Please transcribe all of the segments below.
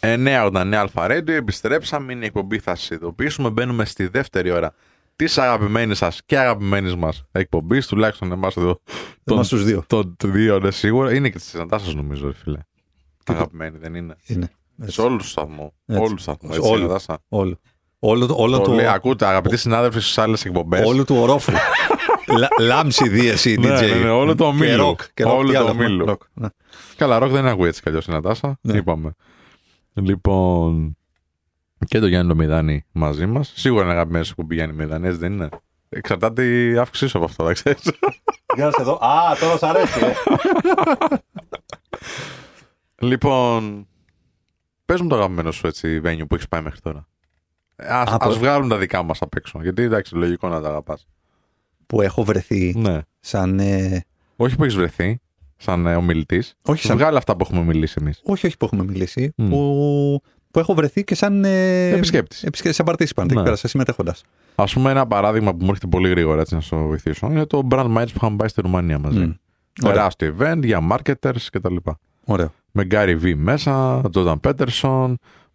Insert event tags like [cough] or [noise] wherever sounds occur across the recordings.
989 Αλφα Radio, επιστρέψαμε, είναι η εκπομπή, θα σας ειδοποιήσουμε. Μπαίνουμε στη δεύτερη ώρα της αγαπημένης σας και αγαπημένης μας εκπομπής, τουλάχιστον εμάς εδώ. Εμάς τους δύο. Τον δύο, ναι, σίγουρα. Είναι και της Νατάσα, νομίζω, ρε φίλε. Αγαπημένη, δεν είναι; Είναι. Σε όλους τους σταθμού. Έτσι. Όλους τους σταθμού. Σε Έτσι, όλους. Νατάσα. Όλο. Όλο, το- όλο, Το το, λέει, ακούτε, αγαπητοί συνάδελφοι στις άλλες εκπομπές. όλο του ορόφου. Λα- Λάμψη δίεση DJ. Ναι, ναι, ναι, όλο το Και ομίλου. ροκ, και ροκ, Όλο τι το άλλο, ομίλου. ροκ, ναι. Καλά, ροκ δεν ακούει έτσι κι αλλιώς η Νατάσα. Ναι. Είπαμε. Λοιπόν. Και το Γιάννη το Μηδάνη μαζί μας. Σίγουρα είναι αγαπημένος που πηγαίνει Μηδανέ, δεν είναι. Εξαρτάται η αύξησή σου από αυτό, δεν ξέρει. Για να σε δω. Α, τώρα σ' αρέσει. ε. λοιπόν. Πες μου το αγαπημένο σου έτσι venue που έχεις πάει μέχρι τώρα. Α Από- βγάλουν τα δικά μας απ' έξω. Γιατί εντάξει, λογικό να τα αγαπάς. Που έχω βρεθεί Ναι. σαν. ε, Όχι που έχεις βρεθεί σαν ε, ομιλητής. όχι, σαν Βγάλε αυτά που έχουμε μιλήσει εμείς. όχι, όχι που έχουμε μιλήσει. Μμ. Που, που έχω βρεθεί και σαν. Ε, Επισκέπτης. επισκέπτης, σαν participant. Εκεί Ναι. πέρα, σαν συμμετέχοντας. Α πούμε, ένα παράδειγμα που μου έρχεται πολύ γρήγορα έτσι να σου βοηθήσω είναι το Brand Match που είχαμε πάει στη Ρουμανία μαζί. Μμ. Ωραία. Τεράστιο event για marketers κτλ. Ωραίο. Με Gary V μέσα, Jordan Peterson,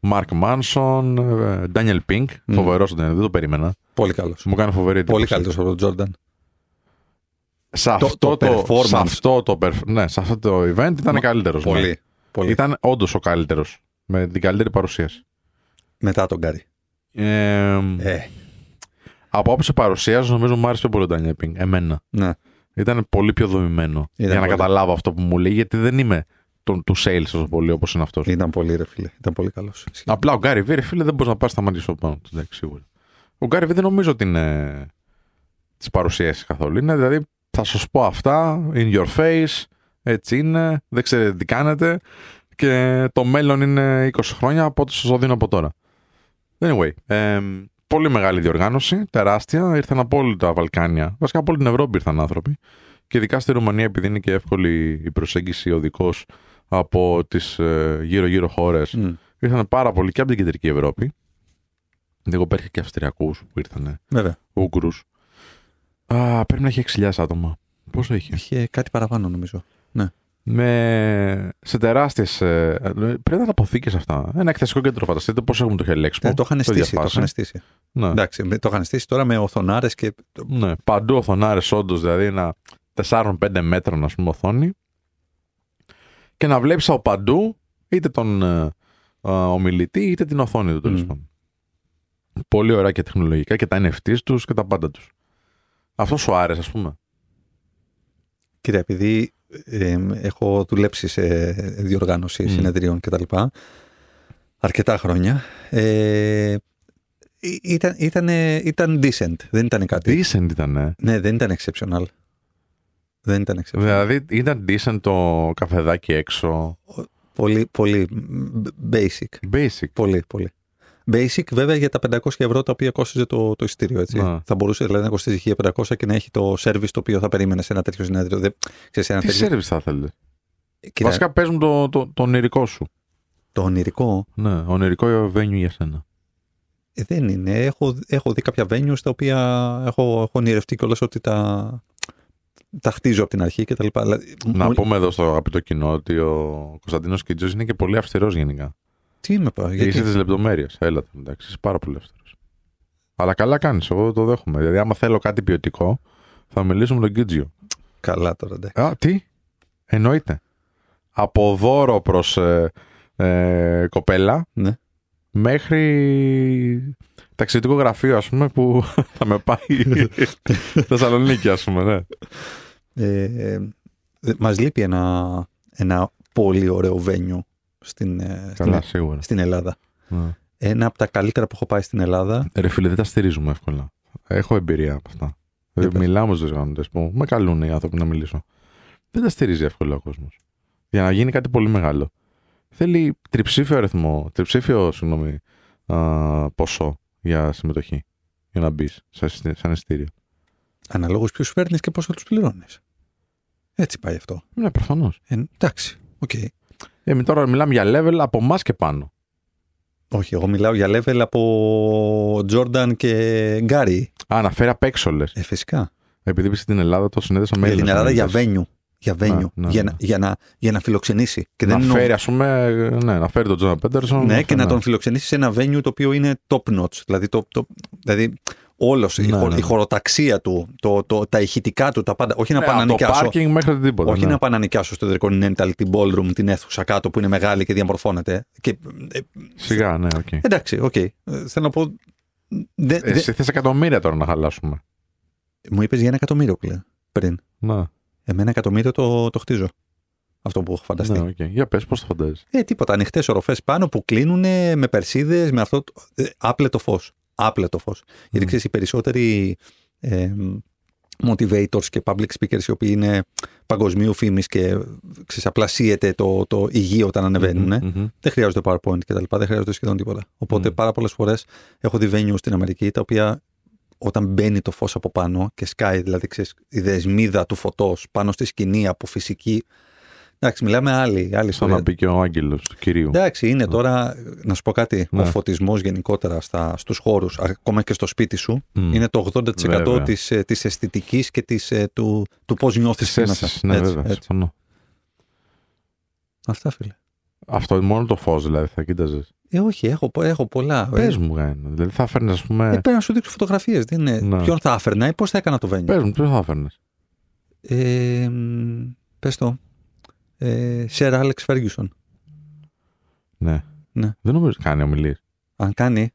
Mark Manson, ε, Daniel Pink. Μμ. Φοβερός ο Daniel, δεν το περίμενα. Πολύ καλός. Μου κάνει φοβερή εντύπωση. Πολύ καλύτερος από τον Τζόρνταν. Σε αυτό το το, performance. σε αυτό το, perf- ναι, σε αυτό το event ήταν Μα- καλύτερος. Πολύ. πολύ. Ήταν όντως ο καλύτερος. Με την καλύτερη παρουσίαση. Μετά τον Γκάρι. Ε, Ε, από άποψη παρουσίασης, νομίζω μου άρεσε πιο πολύ ο Daniel Pink. Εμένα. ναι. Ήταν πολύ πιο δομημένο. για να πολύ. καταλάβω αυτό που μου λέει, γιατί δεν είμαι τον, του sales τόσο πολύ όπως είναι αυτός. Ήταν πολύ ρε φίλε. Ήταν πολύ καλός. Απλά ο Γκάρι Βί, ρε φίλε, δεν μπορείς να πάρεις στα μάτια σου πάνω του. Εντάξει, σίγουρα. Ο Γκάρι Βί δεν νομίζω ότι είναι τι παρουσιάσει καθόλου. Είναι δηλαδή, θα σας πω αυτά, in your face, έτσι είναι, δεν ξέρετε τι και το μέλλον είναι 20 χρόνια, οπότε σας το δίνω από τώρα. Anyway, ε, πολύ μεγάλη διοργάνωση, τεράστια. Ήρθαν από όλα τα Βαλκάνια. Βασικά από όλη την Ευρώπη ήρθαν άνθρωποι. Και ειδικά στη Ρουμανία, επειδή είναι και εύκολη η προσέγγιση οδικό από τις γύρω-γύρω χώρες, Μμ. ήρθαν πάρα πολλοί και από την κεντρική Ευρώπη. Εγώ πέτυχα και Αυστριακούς που ήρθαν, Βέβαια. Ούγκρου. Πρέπει να έχει 6.000 άτομα. Πόσο είχε. Είχε κάτι παραπάνω νομίζω. Με... Σε τεράστιες. Πρέπει να είναι αποθήκε αυτά. Ένα εκθεσικό κέντρο, φανταστείτε πώς έχουν το Hell Expo. Ε, το είχαν στήσει. Το διασπάσει. είχαν στήσει. Ναι. Εντάξει, με- το είχαν στήσει τώρα με οθονάρες και. ναι. Παντού οθονάρες, όντως, δηλαδή ένα 4-5 μέτρων, ας πούμε, οθόνη. Και να βλέπεις από παντού είτε τον ε, ε, ομιλητή είτε την οθόνη του τέλος Μμ. πάντων. Πολύ ωραία και τεχνολογικά και τα NFTs τους και τα πάντα τους. Αυτός σου άρεσε, ας πούμε. Κοίτα, επειδή ε, έχω δουλέψει σε διοργάνωση Μμ. συνεδρίων κτλ. Αρκετά χρόνια. Ε, ή- ήταν, ήταν, ήταν decent. Δεν ήταν κάτι. Decent ήταν, ε. Ναι, δεν ήταν exceptional. Δεν ήταν exceptional. Δηλαδή ήταν decent το καφεδάκι έξω. Πολύ, πολύ basic. Basic. Πολύ, πολύ. Basic βέβαια για τα 500 ευρώ τα οποία κόστιζε το, το εισιτήριο. Έτσι. Να. Θα μπορούσε δηλαδή να κοστίζει 1500 και να έχει το service το οποίο θα περίμενες σε ένα τέτοιο συνέδριο. Δεν, ξέρεις, σε ένα Τι τέτοιο... service θα θέλετε; Κοίτα, Βασικά πες μου το, το, το ονειρικό σου. Το ονειρικό; Ναι, ονειρικό venue για σένα. ε, δεν είναι. Έχω, έχω δει κάποια venues τα οποία έχω, έχω ονειρευτεί κιόλας ότι τα, τα χτίζω από την αρχή και τα λοιπά. Δηλαδή, Να μου- πούμε εδώ στο αγαπητό κοινό ότι ο Κωνσταντίνος Κιτζό είναι και πολύ αυστηρός γενικά. Τι είμαι πά, γιατί; Είσαι τι λεπτομέρειε. Έλα, εντάξει, είσαι πάρα πολύ αυστηρό. Αλλά καλά κάνεις, εγώ το δέχομαι. Δηλαδή, άμα θέλω κάτι ποιοτικό, θα μιλήσω με τον Κιτζιο. Καλά τώρα, εντάξει. Α, τι, εννοείται. Από δώρο προς ε, ε, κοπέλα Ναι. μέχρι ταξιδιωτικό γραφείο, ας πούμε, που [laughs] θα με πάει [laughs] Θεσσαλονίκη, ας πούμε, ναι. Ε, ε, μας λείπει ένα, ένα πολύ ωραίο venue στην, ε, στην, Καλά, σίγουρα. στην Ελλάδα. Ναι. Ένα από τα καλύτερα που έχω πάει στην Ελλάδα. Ρε φίλε, δεν τα στηρίζουμε εύκολα. Έχω εμπειρία από αυτά. Για πες. Μιλάω με τους διοργανωτέ που με καλούν οι άνθρωποι να μιλήσω. Δεν τα στηρίζει εύκολα ο κόσμος. Για να γίνει κάτι πολύ μεγάλο. Θέλει τριψήφιο αριθμό, τριψήφιο συγγνώμη, α, ποσό για συμμετοχή. Για να μπεις σαν, εισιτή- σαν εισιτήριο. Αναλόγως ποιους φέρνεις και πόσο τους πληρώνεις. Έτσι πάει αυτό. Ναι, προφανώς. Ε, εντάξει, οκ. Εμείς τώρα μιλάμε για level από εμάς και πάνω. Όχι, εγώ μιλάω για level από Jordan και Γκάρι. Α, να φέρει απ' έξω λες. Ε, φυσικά. Επειδή είσαι στην Ελλάδα, το συνέδεσαι με Για την Έλληνες Ελλάδα για ομιλητές. venue. για venue, Ναι, ναι, για, ναι. Να, για, να, για να φιλοξενήσει. Και να δεν εννοώ- φέρει, ας πούμε, ναι, να φέρει τον Τζόρνταν Πίτερσον. ναι, αυτό, και να τον φιλοξενήσει σε ένα venue το οποίο είναι top notch. Δηλαδή, το, το, δηλαδή όλος, η, Ναι, χω- ναι. η χωροταξία του, το, το, τα ηχητικά του, τα πάντα. Όχι να Ναι, πάνε να από το νοικιάσω. πάρκινγκ μέχρι τίποτα. Όχι ναι. να πάνε να νοικιάσω στο Intercontinental την ballroom, την αίθουσα κάτω που είναι μεγάλη και διαμορφώνεται. Και, ε, Σιγά, ναι, οκ. εντάξει, οκ. Ε, Θέλω να πω. δε- δε- Εσύ θες εκατομμύρια τώρα να χαλάσουμε. μου είπες για ένα εκατομμύριο πλέον πριν. Να, Εμένα εκατομμύριο το, το χτίζω. Αυτό που έχω φανταστεί. ναι, οκ. Για πες, πώς το φαντάζεσαι. Ε, τίποτα. Ανοιχτές οροφές πάνω που κλείνουν με περσίδες, με αυτό. το- Ε, άπλετο φως. Άπλετο φως. Γιατί Μμ. ξέρεις, οι περισσότεροι ε, motivators και public speakers οι οποίοι είναι παγκοσμίου φήμης και ξέρεις, απλά σείεται το, το υγείο όταν ανεβαίνουν. Μμμ, μμμ. Δεν χρειάζονται PowerPoint και τα λοιπά, δεν χρειάζονται σχεδόν τίποτα. Οπότε Μμ. πάρα πολλές φορές έχω δει venues στην Αμερική τα οποία όταν μπαίνει το φως από πάνω και σκάει, δηλαδή ξέρεις, η δεσμίδα του φωτός πάνω στη σκηνή από φυσική. Εντάξει, μιλάμε άλλη, άλλη Σαν ιστορία. να μπει και ο άγγελος του κυρίου. Εντάξει, είναι τώρα, να σου πω κάτι, Ναι. ο φωτισμός γενικότερα στα, στους χώρους, ακόμα και στο σπίτι σου, Μμ. είναι το 80% Βέβαια. της, ε, της αισθητικής και της, ε, του, του πώς νιώθεις Τις εκεί μέσα. αίσθησεις, ναι, Έτσι, βέβαια, έτσι. συμφωνώ. Αυτά, φίλε. Αυτό μόνο το φως δηλαδή θα κοίταζες. Ε, όχι, έχω, πο- έχω πολλά. Πες μου, Γάινα. Δηλαδή θα φέρνεις, ας πούμε... Ε, πρέπει να σου δείξω φωτογραφίες. Δεν είναι. Ναι. Ποιον θα έφερνα ή πώς θα έκανα το venue; Πες μου, ποιο θα φέρνεις. Ε, μ, πες το. Ε, Sir Alex Ferguson. Ναι. Ναι. Δεν νομίζω κάνει ομιλίες. Αν κάνει.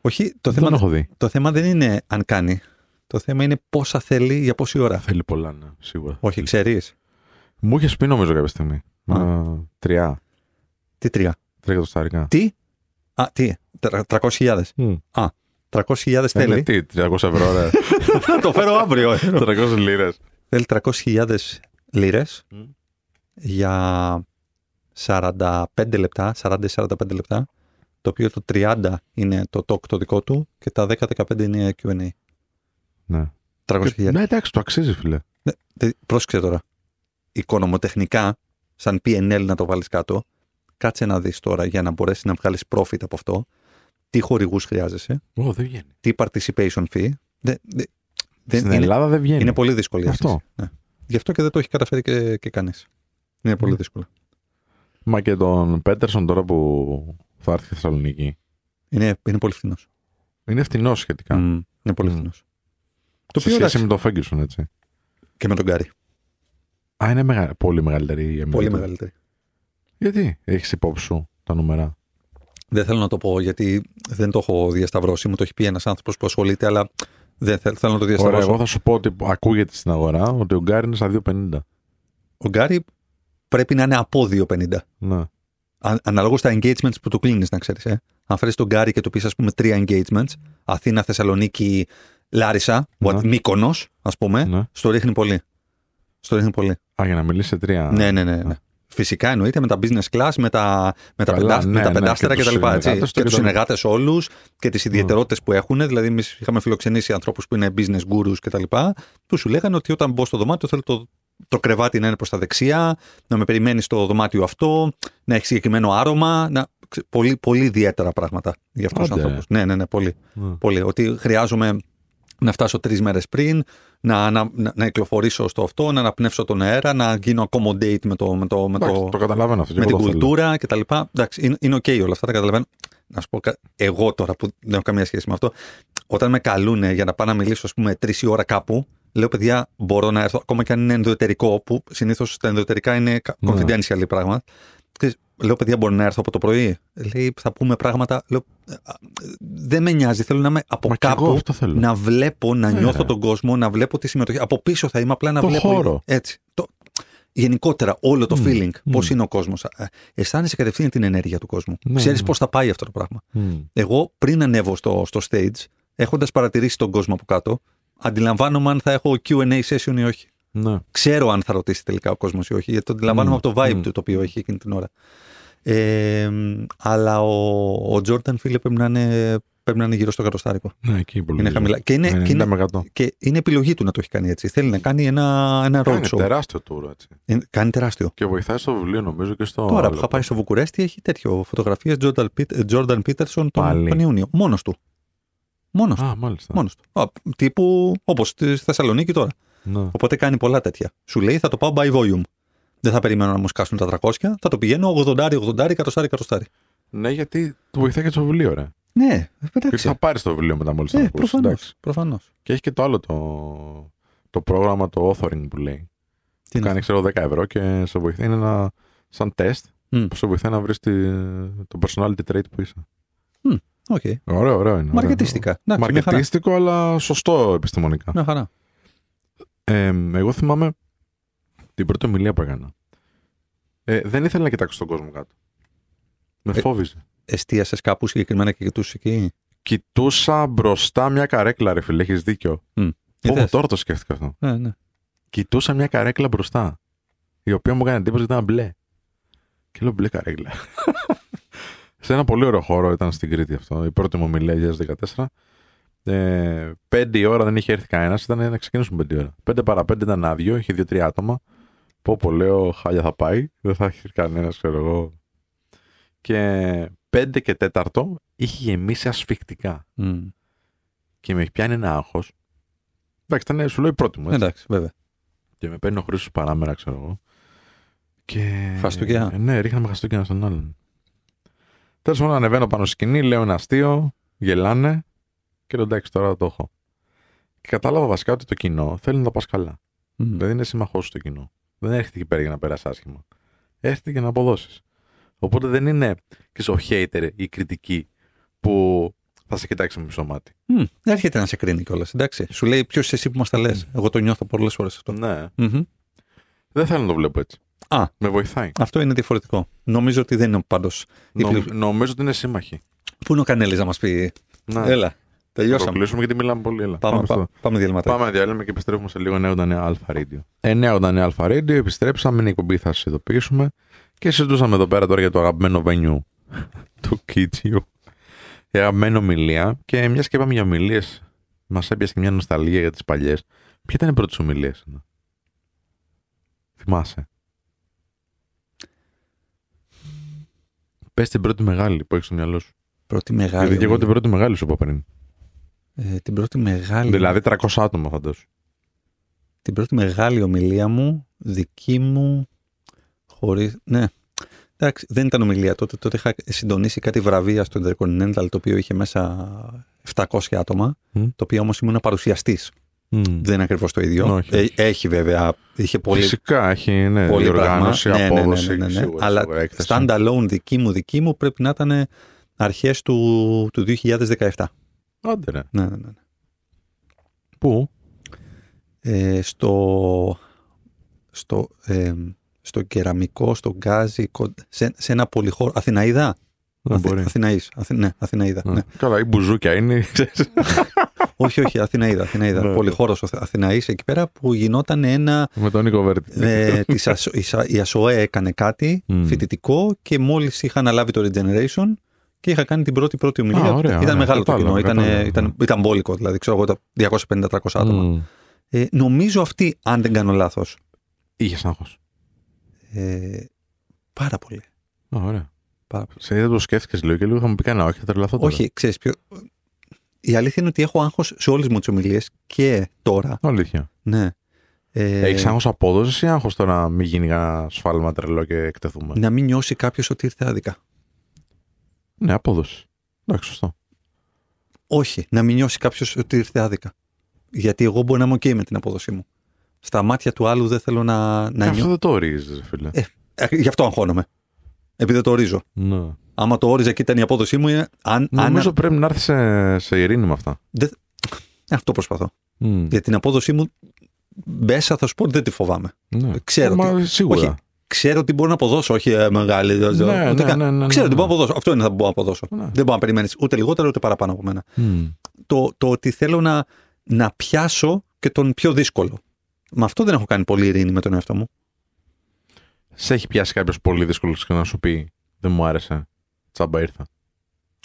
Όχι, το Δεν τον θέμα, έχω δει. το θέμα δεν είναι αν κάνει. Το θέμα είναι πόσα θέλει για πόση ώρα. Θέλει πολλά, ναι, σίγουρα. Όχι, ξέρεις. Μου είχε πει νομίζω κάποια στιγμή. Α. Α, τρία. Τι τρία; Τρία εκατοστάρικα. Τι; Α, τι; Τρα- 300.000. Μμ. 300.000 Ε, θέλει. Τι, 300 ευρώ, ρε. [laughs] Θα το φέρω αύριο. [laughs] 300 λίρες. θέλει 300.000 λίρες Μμ. για 45 λεπτά, 40-45 λεπτά, το οποίο το 30 είναι το talk το δικό του και τα 10-15 είναι Q&A. Ναι. 300.000. Ναι, εντάξει, το αξίζει, φίλε. Ναι, τε- πρόσεξε τώρα. Οικονομοτεχνικά, σαν PNL να το βάλεις κάτω, κάτσε να δεις τώρα για να μπορέσεις να βγάλεις profit από αυτό, τι χορηγούς χρειάζεσαι, Ω, δεν βγαίνει. τι participation fee. Δε, δε, δεν, Στην είναι, Ελλάδα δεν βγαίνει. είναι πολύ δύσκολη η Αυτό. αίσθηση. Ναι. Γι' αυτό και δεν το έχει καταφέρει και, και κανείς. Είναι πολύ Ναι. δύσκολο. Μα και τον Πέτερσον τώρα που θα έρθει στη Θεσσαλονίκη. Είναι, είναι πολύ φθηνός. Είναι φτηνό σχετικά. Μμ, είναι πολύ Μμ. φθηνός. Το Σε οποίο σχέση εντάξει, με τον Φέγγισον, έτσι. και με τον Γκάρι. Α, είναι μεγα... πολύ μεγαλύτερη η Εμίλη Πολύ του. μεγαλύτερη. Γιατί έχεις υπόψη σου τα νούμερα; Δεν θέλω να το πω γιατί δεν το έχω διασταυρώσει. Μου το έχει πει ένας άνθρωπος που ασχολείται, αλλά δεν θέλω, θέλω να το Ωραία, διασταυρώσω. εγώ θα σου πω ότι ακούγεται στην αγορά ότι ο Γκάρι είναι στα 2,50. Ο Γκάρι πρέπει να είναι από 2,50. Ναι. Αναλόγως στα engagements που του κλείνεις, να ξέρεις. Ε. Αν φέρεις τον Γκάρι και του πεις, ας πούμε, τρία engagements, Αθήνα, Θεσσαλονίκη, Λάρισα, Ναι. what, Μύκονος, ας πούμε, ναι. στο ρίχνει πολύ. Στο ρίχνει πολύ. Α, για να μιλήσει σε τρία. Ναι, ναι, ναι. ναι. Φυσικά εννοείται με τα business class, με τα, με τα, Καλά, πεντάσ- ναι, με τα ναι, πεντάστερα και τους κτλ. έτσι. συνεργάτες του Και και τους τον- συνεργάτες όλους και τις ιδιαιτερότητες που έχουν. Δηλαδή, εμείς είχαμε φιλοξενήσει ανθρώπους που είναι business gurus κτλ. Που σου λέγανε ότι όταν μπω στο δωμάτιο θέλω το, το κρεβάτι να είναι προς τα δεξιά, να με περιμένεις στο δωμάτιο αυτό, να έχει συγκεκριμένο άρωμα. Να... ξε- Πολύ, πολύ ιδιαίτερα πράγματα για αυτούς τους Άντε. ανθρώπους. Ναι, ναι, ναι, πολύ. Ναι. πολύ. Ότι χρειάζομαι να φτάσω τρεις μέρες πριν, να, να, να, να κυκλοφορήσω στο αυτό, να αναπνεύσω τον αέρα, να γίνω accommodate με το, με το, με Εντάξει, το, το καταλαβαίνω αυτό. και με εγώ την το θέλω. κουλτούρα κτλ. Εντάξει, είναι, είναι OK όλα αυτά, τα καταλαβαίνω. Να σου πω, κα- εγώ τώρα που δεν έχω καμία σχέση με αυτό, όταν με καλούν για να πάω να μιλήσω, ας πούμε, τρεις η ώρα κάπου, λέω παιδιά, μπορώ να έρθω, ακόμα και αν είναι ενδοετερικό, που συνήθως τα ενδοετερικά είναι κα- Ναι. confidential πράγματα. Ξέρεις, Λέω, παιδιά, μπορώ να έρθω από το πρωί. Λέει, θα πούμε πράγματα. Λέω, «Α, δεν με νοιάζει. Θέλω να είμαι από Μα και εγώ κάπου αυτό θέλω. να βλέπω, να Ναι. νιώθω τον κόσμο, να βλέπω τη συμμετοχή. Από πίσω θα είμαι απλά να Το βλέπω. χώρο. Έτσι. Το... Γενικότερα, όλο το Μμ, feeling, μμ. πώς είναι ο κόσμος. Αισθάνεσαι κατευθείαν την ενέργεια του κόσμου. Ναι, Ξέρεις ναι. πώς θα πάει αυτό το πράγμα. Μμ. Εγώ πριν ανέβω στο, στο stage, έχοντας παρατηρήσει τον κόσμο από κάτω, αντιλαμβάνομαι αν θα έχω QA session ή όχι. Ναι. Ξέρω αν θα ρωτήσει τελικά ο κόσμος ή όχι, γιατί το αντιλαμβάνομαι Μμ, από το vibe μμ. του το οποίο έχει εκείνη την ώρα. Ε, αλλά ο, ο Jordan φίλε πρέπει να είναι, πρέπει να είναι γύρω στο κατοστάρικο. Ναι, εκεί πολύ. Είναι χαμηλά. Και είναι, και, είναι, 90%. και είναι επιλογή του να το έχει κάνει έτσι. Θέλει να κάνει ένα, ένα road Είναι show. τεράστιο tour, έτσι. Είναι- κάνει τεράστιο. Και βοηθάει στο βιβλίο, νομίζω, και στο. Τώρα που άλλο. είχα πάει στο Βουκουρέστι έχει τέτοιο φωτογραφίες Jordan, Pit- Jordan Peterson τον, Πάλι. τον Ιούνιο. Μόνος του. Μόνος του. Α, μάλιστα. Μόνος του. Α, τύπου όπως στη Θεσσαλονίκη τώρα. Ναι. Οπότε κάνει πολλά τέτοια. Σου λέει θα το πάω by volume. Δεν θα περιμένω να μου σκάσουν τα 300, θα το πηγαίνω 80, 80, εκατοστάρι, εκατοστάρι. ναι, γιατί του βοηθάει και το βιβλίο, ρε. Ναι, Γιατί εντάξει. θα πάρεις το βιβλίο μετά μόλις το Ε, ακούσεις. προφανώς, προφανώς. Και έχει και το άλλο το, το πρόγραμμα, το authoring που λέει. Τι είναι Κάνει, ξέρω, 10 ευρώ και σε βοηθάει. Είναι ένα σαν τεστ Μμ. που σε βοηθάει να βρεις το personality trait που είσαι. Οκ. Ωραίο, ωραίο είναι. Μαρκετιστικά. Εντάξει, μια χαρά. Μαρκετίστικο, αλλά σωστό επιστημονικά. Μια χαρά. Ε, εγώ θυμάμαι την πρώτη ομιλία που έκανα. Ε, δεν ήθελα να κοιτάξω τον κόσμο κάτω. Με Ε, φόβιζε. Εστίασες κάπου συγκεκριμένα και κοιτούσες εκεί; Κοιτούσα μπροστά μια καρέκλα, ρε φίλε, έχεις δίκιο. Πω, Είδες; τώρα το σκέφτηκα αυτό. Ναι, ναι. Κοιτούσα μια καρέκλα μπροστά. Η οποία μου έκανε εντύπωση ότι ήταν μπλε. Και λέω μπλε καρέκλα. [laughs] Σε ένα πολύ ωραίο χώρο ήταν στην Κρήτη αυτό. Η πρώτη μου ομιλία 2014. Ε, πέντε η ώρα δεν είχε έρθει κανένας. Ήταν να ξεκινήσουμε πέντε η ώρα. Πέντε παρά πέντε ήταν άδειο. Είχε δύο-τρία άτομα. Πω πω λέω χάλια θα πάει. Δεν θα έχει κανένας, ξέρω εγώ. Και πέντε και τέταρτο είχε γεμίσει ασφικτικά. Μμ. Και με πιάνει ένα άγχος. Εντάξει, ήταν σου λέω η πρώτη μου. Έτσι. Εντάξει, βέβαια. Και με παίρνει ο Χρήστος παράμερα, ξέρω εγώ. Και... Χαστούκια. Ε, ναι, ρίχναμε χαστούκια ένα στον άλλον. Τέλος πάντων, ανεβαίνω πάνω στη σκηνή, λέω ένα αστείο, γελάνε και λέω εντάξει, τώρα το έχω. Και κατάλαβα βασικά ότι το κοινό θέλει να το πας καλά. Μμ. Δηλαδή είναι σύμμαχός σου το κοινό. Δεν έρχεται εκεί πέρα για να περάσει άσχημα. Έρχεται για να αποδώσεις. Οπότε δεν είναι και στο hater η κριτική που θα σε κοιτάξει με μισό μάτι. Μμ. Έρχεται να σε κρίνει κιόλας. Εντάξει. Σου λέει ποιος είσαι εσύ που μας τα λες; Εγώ το νιώθω πολλές φορές αυτό. Ναι. Μμμ. Δεν θέλω να το βλέπω έτσι. Α. Με βοηθάει. Αυτό είναι διαφορετικό. Νομίζω ότι δεν είναι πάντως. Νομ- νομίζω ότι είναι σύμμαχοι. Πού είναι ο Κανέλης να μας πει; Ναι. Έλα. Θα Τελειώσαμε. κλείσουμε γιατί μιλάμε πολύ. Έλα. Πάμε, στο- πάμε, πάμε διαλυματάκι. Πάμε να διαλύουμε και επιστρέφουμε σε λίγο 989 Αλφα Radio. 989 Αλφα Radio, επιστρέψαμε, είναι η εκπομπή, θα σας ειδοποιήσουμε. Και συζητούσαμε εδώ πέρα τώρα για το αγαπημένο venue [laughs] του Κίτσιου. Η αγαπημένη ομιλία. Και μιας και είπαμε για ομιλίες, μας έπιασε και μια νοσταλγία για τις παλιές. Ποια ήταν η πρώτη σου ομιλία, εσένα; Θυμάσαι. Πες την πρώτη μεγάλη που έχεις στο μυαλό σου. Πρώτη μεγάλη. Γιατί και εγώ την ομιλία. πρώτη μεγάλη σου είπα πριν. Ε, την πρώτη μεγάλη. Δηλαδή 300 άτομα φαντάσου. Την πρώτη μεγάλη ομιλία μου, δική μου, χωρί. Ναι. Εντάξει, δεν ήταν ομιλία τότε. Τότε είχα συντονίσει κάτι βραβεία στο Intercontinental, το οποίο είχε μέσα 700 άτομα, Μμ. το οποίο όμως ήμουν παρουσιαστής. Μμ. Δεν είναι ακριβώς το ίδιο. Όχι, Ε, όχι. έχει βέβαια, είχε πολύ, Φυσικά έχει ναι, πολύ διοργάνωση, πράγμα. Ναι, ναι, ναι, απόδοση. ναι, ναι, ναι. σίγουρα, Αλλά σίγουρα, έκθεση. standalone δική μου, δική μου πρέπει να ήταν αρχές του, του 2017. Άντε ρε. Ναι, ναι, ναι. Πού; Ε, στο, στο, ε, στο κεραμικό, στο γκάζι, κο- σε, σε ένα πολυχώρο. Αθηναίδα; Δεν Αθη- μπορεί. Αθηναής. Αθη- ναι, Αθηναίδα. Ναι. Ναι. Καλά, η μπουζούκια είναι. [laughs] ξέρεις. [laughs] όχι, όχι, Αθηναίδα. Αθηναίδα. Ναι, ναι. Πολυχώρος ο Αθηναής εκεί πέρα που γινόταν ένα. με τον Νίκο Βέρτη. ε, της Ασο- η Σα- η ΑΣΟΕ έκανε κάτι Μμ. φοιτητικό και μόλις είχα αναλάβει το Regeneration και είχα κάνει την πρώτη πρώτη ομιλία. Α, ωραία, ήταν ωραία. μεγάλο το Κατάλαβα, κοινό, ήταν, κατάλαβα. ήταν, ήταν μπόλικο, δηλαδή ξέρω εγώ τα 250-300 άτομα. Μμ. Ε, νομίζω αυτή, αν δεν κάνω λάθος, Είχες άγχος. ε, πάρα πολύ. Α, ωραία. Πάρα πολύ. Σε είδα το σκέφτηκες λίγο και λίγο θα μου πει κανένα όχι, θα τρελαθώ τώρα. Όχι, ξέρεις ποιο... Η αλήθεια είναι ότι έχω άγχος σε όλες μου τις ομιλίες και τώρα. Αλήθεια. Ναι. Ε, Έχεις άγχος απόδοσης ή άγχος τώρα να μην γίνει ένα σφάλμα τρελό και εκτεθούμε; Να μην νιώσει κάποιος ότι ήρθε άδικα; Ναι, απόδοση. Εντάξει, σωστό. Όχι, να μην νιώσει κάποιος ότι ήρθε άδικα. Γιατί εγώ μπορεί να είμαι OK με την απόδοσή μου. Στα μάτια του άλλου δεν θέλω να, να Ε, Αυτό νιώσω. δεν το ορίζεις, ρε φίλε. Ε, Ε, γι' αυτό αγχώνομαι. Επειδή δεν το ορίζω. Ναι. Άμα το όριζα και ήταν η απόδοσή μου, είναι. Αν, αν, Νομίζω πρέπει να έρθει σε, σε ειρήνη με αυτά. δεν- αυτό προσπαθώ. Μμ. Για την απόδοσή μου, μέσα θα σου πω ότι δεν τη φοβάμαι. Ναι. Ξέρω Μα, τι- σίγουρα. όχι. Ξέρω ότι μπορώ να αποδώσω, όχι ε, μεγάλη. Ναι, ούτε ναι, καν. ναι, ναι, Ξέρω ναι, ότι μπορώ να ναι. αποδώσω. Αυτό είναι θα μπορώ να αποδώσω. Ναι. Δεν μπορεί να περιμένεις ούτε λιγότερο ούτε παραπάνω από μένα. Μμ. Το, το ότι θέλω να, να πιάσω και τον πιο δύσκολο. Με αυτό δεν έχω κάνει πολύ ειρήνη με τον εαυτό μου. Σε έχει πιάσει κάποιος πολύ δύσκολο και να σου πει Δεν μου άρεσε. Τσάμπα ήρθα.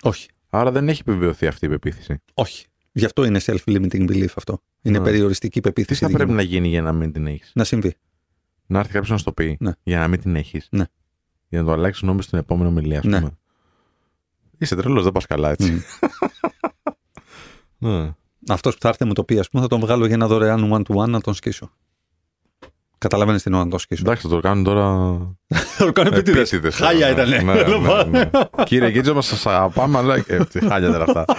Όχι. Άρα δεν έχει επιβεβαιωθεί αυτή η πεποίθηση. Όχι. Γι' αυτό είναι self-limiting belief αυτό. Είναι Ναι. περιοριστική Τι πεποίθηση. θα δική πρέπει μου. να γίνει για να μην την έχεις; να συμβεί. Να έρθει κάποιος να σου το πει Ναι. για να μην την έχεις. Ναι. Για να το αλλάξεις νόμο στην επόμενη ομιλία, ας Ναι. πούμε. Είσαι τρελός, δεν πας καλά έτσι. Μμ. [laughs] Ναι. Αυτός που θα έρθει μου το πει, ας πούμε, θα τον βγάλω για ένα δωρεάν one-to-one να τον σκίσω. Καταλαβαίνεις τι εννοώ να τον σκίσω. Εντάξει, θα το κάνουν τώρα. [laughs] Θα το κάνω επίτηδες. επίτηδες. Χάλια ήταν. Ναι, ναι, ναι, ναι. Κύριε Γκίτζο, μας σας αγαπάμε, αλλά. ε, τι χάλια ήταν αυτά. [laughs]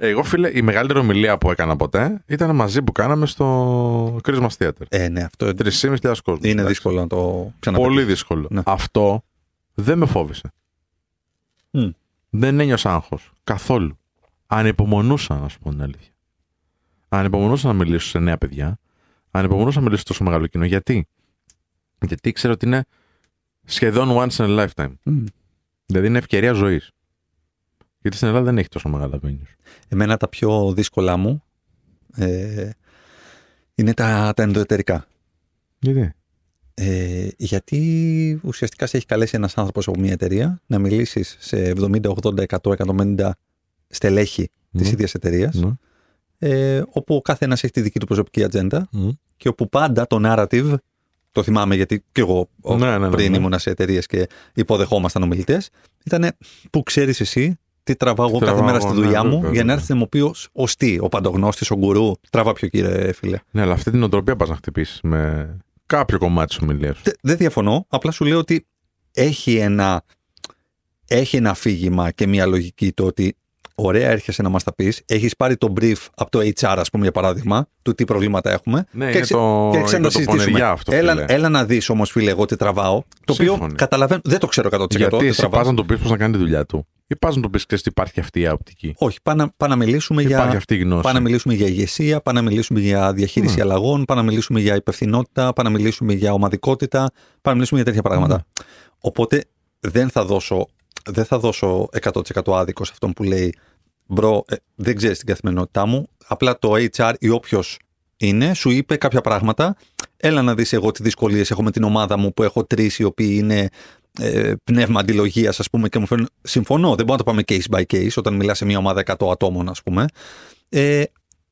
Εγώ, φίλε, η μεγαλύτερη ομιλία που έκανα ποτέ ήταν μαζί που κάναμε στο Christmas Theater. Ε, ναι, αυτό 3.500 κόσμος. είναι δύσκολο να το ξαναπετύχει. Πολύ δύσκολο. Ναι. Αυτό δεν με φόβησε. Μμ. Δεν ένιωσα άγχος. Καθόλου. Ανυπομονούσα, να σου πω την αλήθεια. Ανυπομονούσα να μιλήσω σε νέα παιδιά. Ανυπομονούσα να μιλήσω σε τόσο μεγάλο κοινό. Γιατί; Γιατί ξέρω ότι είναι σχεδόν once in a lifetime. Μμ. Δηλαδή είναι ευκαιρία ζωής. Γιατί στην Ελλάδα δεν έχει τόσο μεγάλα venues. Εμένα τα πιο δύσκολα μου ε, είναι τα, τα ενδοετερικά. Γιατί; Ε, γιατί ουσιαστικά σε έχει καλέσει ένας άνθρωπος από μια εταιρεία να μιλήσεις σε 70, 80, 100, 150 στελέχη της Ναι. ίδιας εταιρείας Ναι. ε, όπου ο κάθε ένας έχει τη δική του προσωπική ατζέντα και όπου πάντα το narrative, το θυμάμαι γιατί και εγώ ο- Ναι, ναι, ναι, πριν ναι. ήμουνα σε εταιρείες και υποδεχόμασταν ομιλητές, ήταν που ξέρεις εσύ τι τραβάω εγώ κάθε Τραβάω μέρα στη εγώ, ναι, δουλειά μου βέβαια, για να βέβαια. έρθει να μου πει ως- ως τι, ο παντογνώστης, ο γκουρού. Τραβά πιο κύριε φίλε. Ναι, αλλά αυτή την οτροπία πας να χτυπήσεις με κάποιο κομμάτι της ομιλίας σου. Τε- Δεν διαφωνώ, απλά σου λέω ότι έχει ένα, έχει ένα αφήγημα και μια λογική το ότι ωραία έρχεσαι να μας τα πεις, έχεις πάρει το brief από το HR ας πούμε για παράδειγμα, του τι προβλήματα έχουμε Ναι, και, είναι ξε- το, και είναι ξέρεις να το το συζητήσουμε. πονηριά αυτό. έλα, φίλε. έλα να δεις όμως φίλε εγώ τι τραβάω, το οποίο Σύμφωνοι. καταλαβαίνω, δεν το ξέρω 100% Γιατί τι εσύ τραβάω. πας να του πεις πώς να κάνει τη δουλειά του, ή πας να του πεις ξέρεις ότι υπάρχει αυτή η οπτική. Όχι, πάμε να, πάμε να μιλήσουμε Υπάρχει για, αυτή η γνώση. πάμε να μιλήσουμε για ηγεσία, πάμε να μιλήσουμε για διαχείριση Ναι. αλλαγών, πάμε να μιλήσουμε για υπευθυνότητα, πάμε να μιλήσουμε για ομαδικότητα, πάμε να μιλήσουμε για τέτοια πράγματα. Ναι. Οπότε δεν θα δώσω, δεν θα δώσω 100% άδικο σε αυτόν που λέει Μπρο, ε, δεν ξέρεις την καθημερινότητά μου. Απλά το HR ή όποιος είναι, σου είπε κάποια πράγματα. Έλα να δεις εγώ τι δυσκολίες έχω με την ομάδα μου που έχω τρεις οι οποίοι είναι ε, πνεύμα αντιλογίας, ας πούμε, και μου φαίνουν. Συμφωνώ, δεν μπορούμε να το πάμε case by case όταν μιλάς σε μια ομάδα 100 ατόμων, ας πούμε. Ε,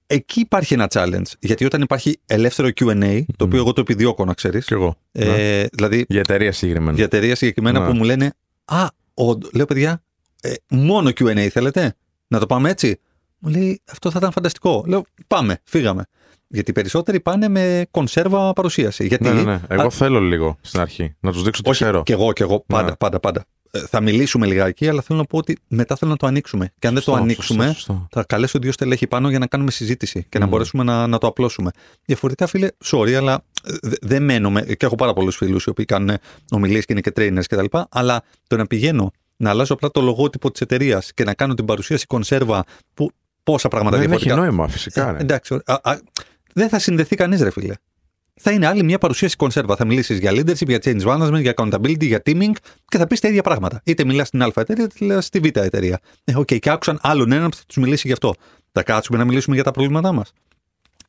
εκεί υπάρχει ένα challenge. Γιατί όταν υπάρχει ελεύθερο QA, το οποίο εγώ το επιδιώκω, να ξέρεις. Κι εγώ. Ναι. Ε, δηλαδή, Για εταιρεία συγκεκριμένα. για εταιρεία συγκεκριμένα Ναι. που μου λένε Α, ο, λέω παιδιά, ε, μόνο QA θέλετε, να το πάμε έτσι; Μου λέει Αυτό θα ήταν φανταστικό. Λέω Πάμε, φύγαμε. Γιατί οι περισσότεροι πάνε με κονσέρβα παρουσίαση. Γιατί Ναι, ναι, ναι. Εγώ Α, θέλω λίγο στην αρχή να τους δείξω τι όχι, ξέρω. και εγώ, και εγώ, πάντα, Ναι. πάντα, πάντα. Ε, θα μιλήσουμε λιγάκι, αλλά θέλω να πω ότι μετά θέλω να το ανοίξουμε. Και αν δεν το Σωστό, ανοίξουμε, σωστό, σωστό. θα καλέσω δύο στελέχη πάνω για να κάνουμε συζήτηση και να Μμμ. μπορέσουμε να, να το απλώσουμε. Διαφορετικά, φίλε, sorry, αλλά ε, δε- δεν μένουμε. Και έχω πάρα πολλούς φίλους οι οποίοι κάνουν ομιλίες και είναι και trainers κτλ. Αλλά το να πηγαίνω να αλλάζω απλά το λογότυπο της εταιρείας και να κάνω την παρουσίαση κονσέρβα που πόσα πράγματα Δεν έχει διαφορετικά. νόημα, φυσικά. Ε, ρε. εντάξει, ωραία. Α, α, δεν θα συνδεθεί κανείς, ρε φίλε. Θα είναι άλλη μια παρουσίαση κονσέρβα. Θα μιλήσεις για leadership, για change management, για accountability, για teaming και θα πεις τα ίδια πράγματα. Είτε μιλάς στην Α εταιρεία, είτε μιλάς στη Β εταιρεία. Ε, οκ, και άκουσαν άλλον έναν που θα τους μιλήσει γι' αυτό. Θα κάτσουμε να μιλήσουμε για τα προβλήματά μας.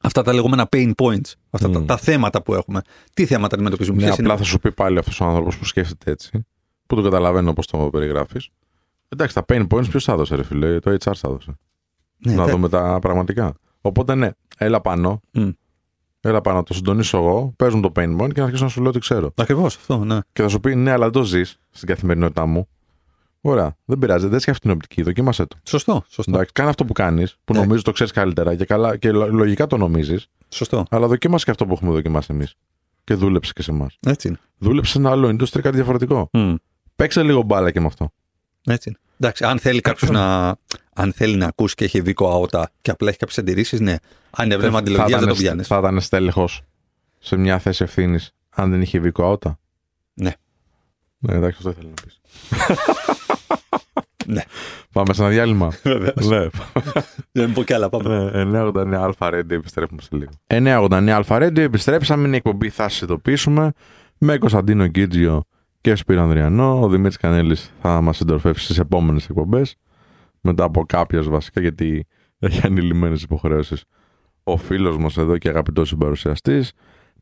Αυτά τα λεγόμενα pain points. Αυτά τα, Μμ. τα θέματα που έχουμε. Τι θέματα αντιμετωπίζουμε, Ναι, ποιες απλά είναι; θα σου πει πάλι αυτός ο άνθρωπος που σκέφτεται έτσι, που το καταλαβαίνω όπω το περιγράφεις. Εντάξει, τα pain points ποιος θα έδωσε, ρε φίλε, το HR θα έδωσε. Ναι, να τε- δούμε τα πραγματικά. Οπότε ναι, έλα πάνω. Μμ. Έλα πάνω, το συντονίσω εγώ, παίζουν το pain point και να αρχίσω να σου λέω ότι ξέρω. Ακριβώς αυτό, ναι. Και θα σου πει ναι, αλλά δεν το ζεις στην καθημερινότητά μου. Ωραία, δεν πειράζει, δεν σκέφτεται την οπτική, δοκίμασέ το. Σωστό, σωστό. Εντάξει, κάνε αυτό που κάνεις, που Ναι. νομίζεις το ξέρεις καλύτερα και, καλά, και λο- λογικά το νομίζεις, Σωστό. αλλά δοκίμασε και αυτό που έχουμε δοκιμάσει εμείς. Και δούλεψε και σε εμάς. Έτσι είναι. Δούλεψε σε ένα άλλο industry κάτι διαφορετικό. Μμ. Παίξε λίγο μπάλα και με αυτό. Έτσι είναι. Εντάξει, αν θέλει κάποιος να, αν θέλει να ακούσει και έχει δίκο αότα και απλά έχει κάποιες αντιρρήσεις, ναι. Αν είναι πνεύμα αντιλογίας, δεν το πιάνεις. θα ήταν στέλεχος σε μια θέση ευθύνης αν δεν είχε βίκο αότα. Ναι. Ναι, εντάξει, αυτό ήθελα να πεις. [laughs] Ναι. Πάμε σε ένα διάλειμμα. [laughs] Βεβαίως. ναι. Δεν πω κι άλλα, πάμε. Ναι, 989 Αλφα Radio, επιστρέφουμε σε λίγο. 989 Αλφα Radio, επιστρέψαμε. Είναι η εκπομπή, θα σας ειδοποιήσουμε. Με Κωνσταντίνο Γκίτζιο και Σπύρο Ανδριανό. Ο Δημήτρης Κανέλης θα μας συντροφεύσει στις επόμενες εκπομπές. Μετά από κάποιες βασικά, γιατί έχει ανηλυμένες υποχρεώσεις ο φίλος μας εδώ και αγαπητός συμπαρουσιαστής.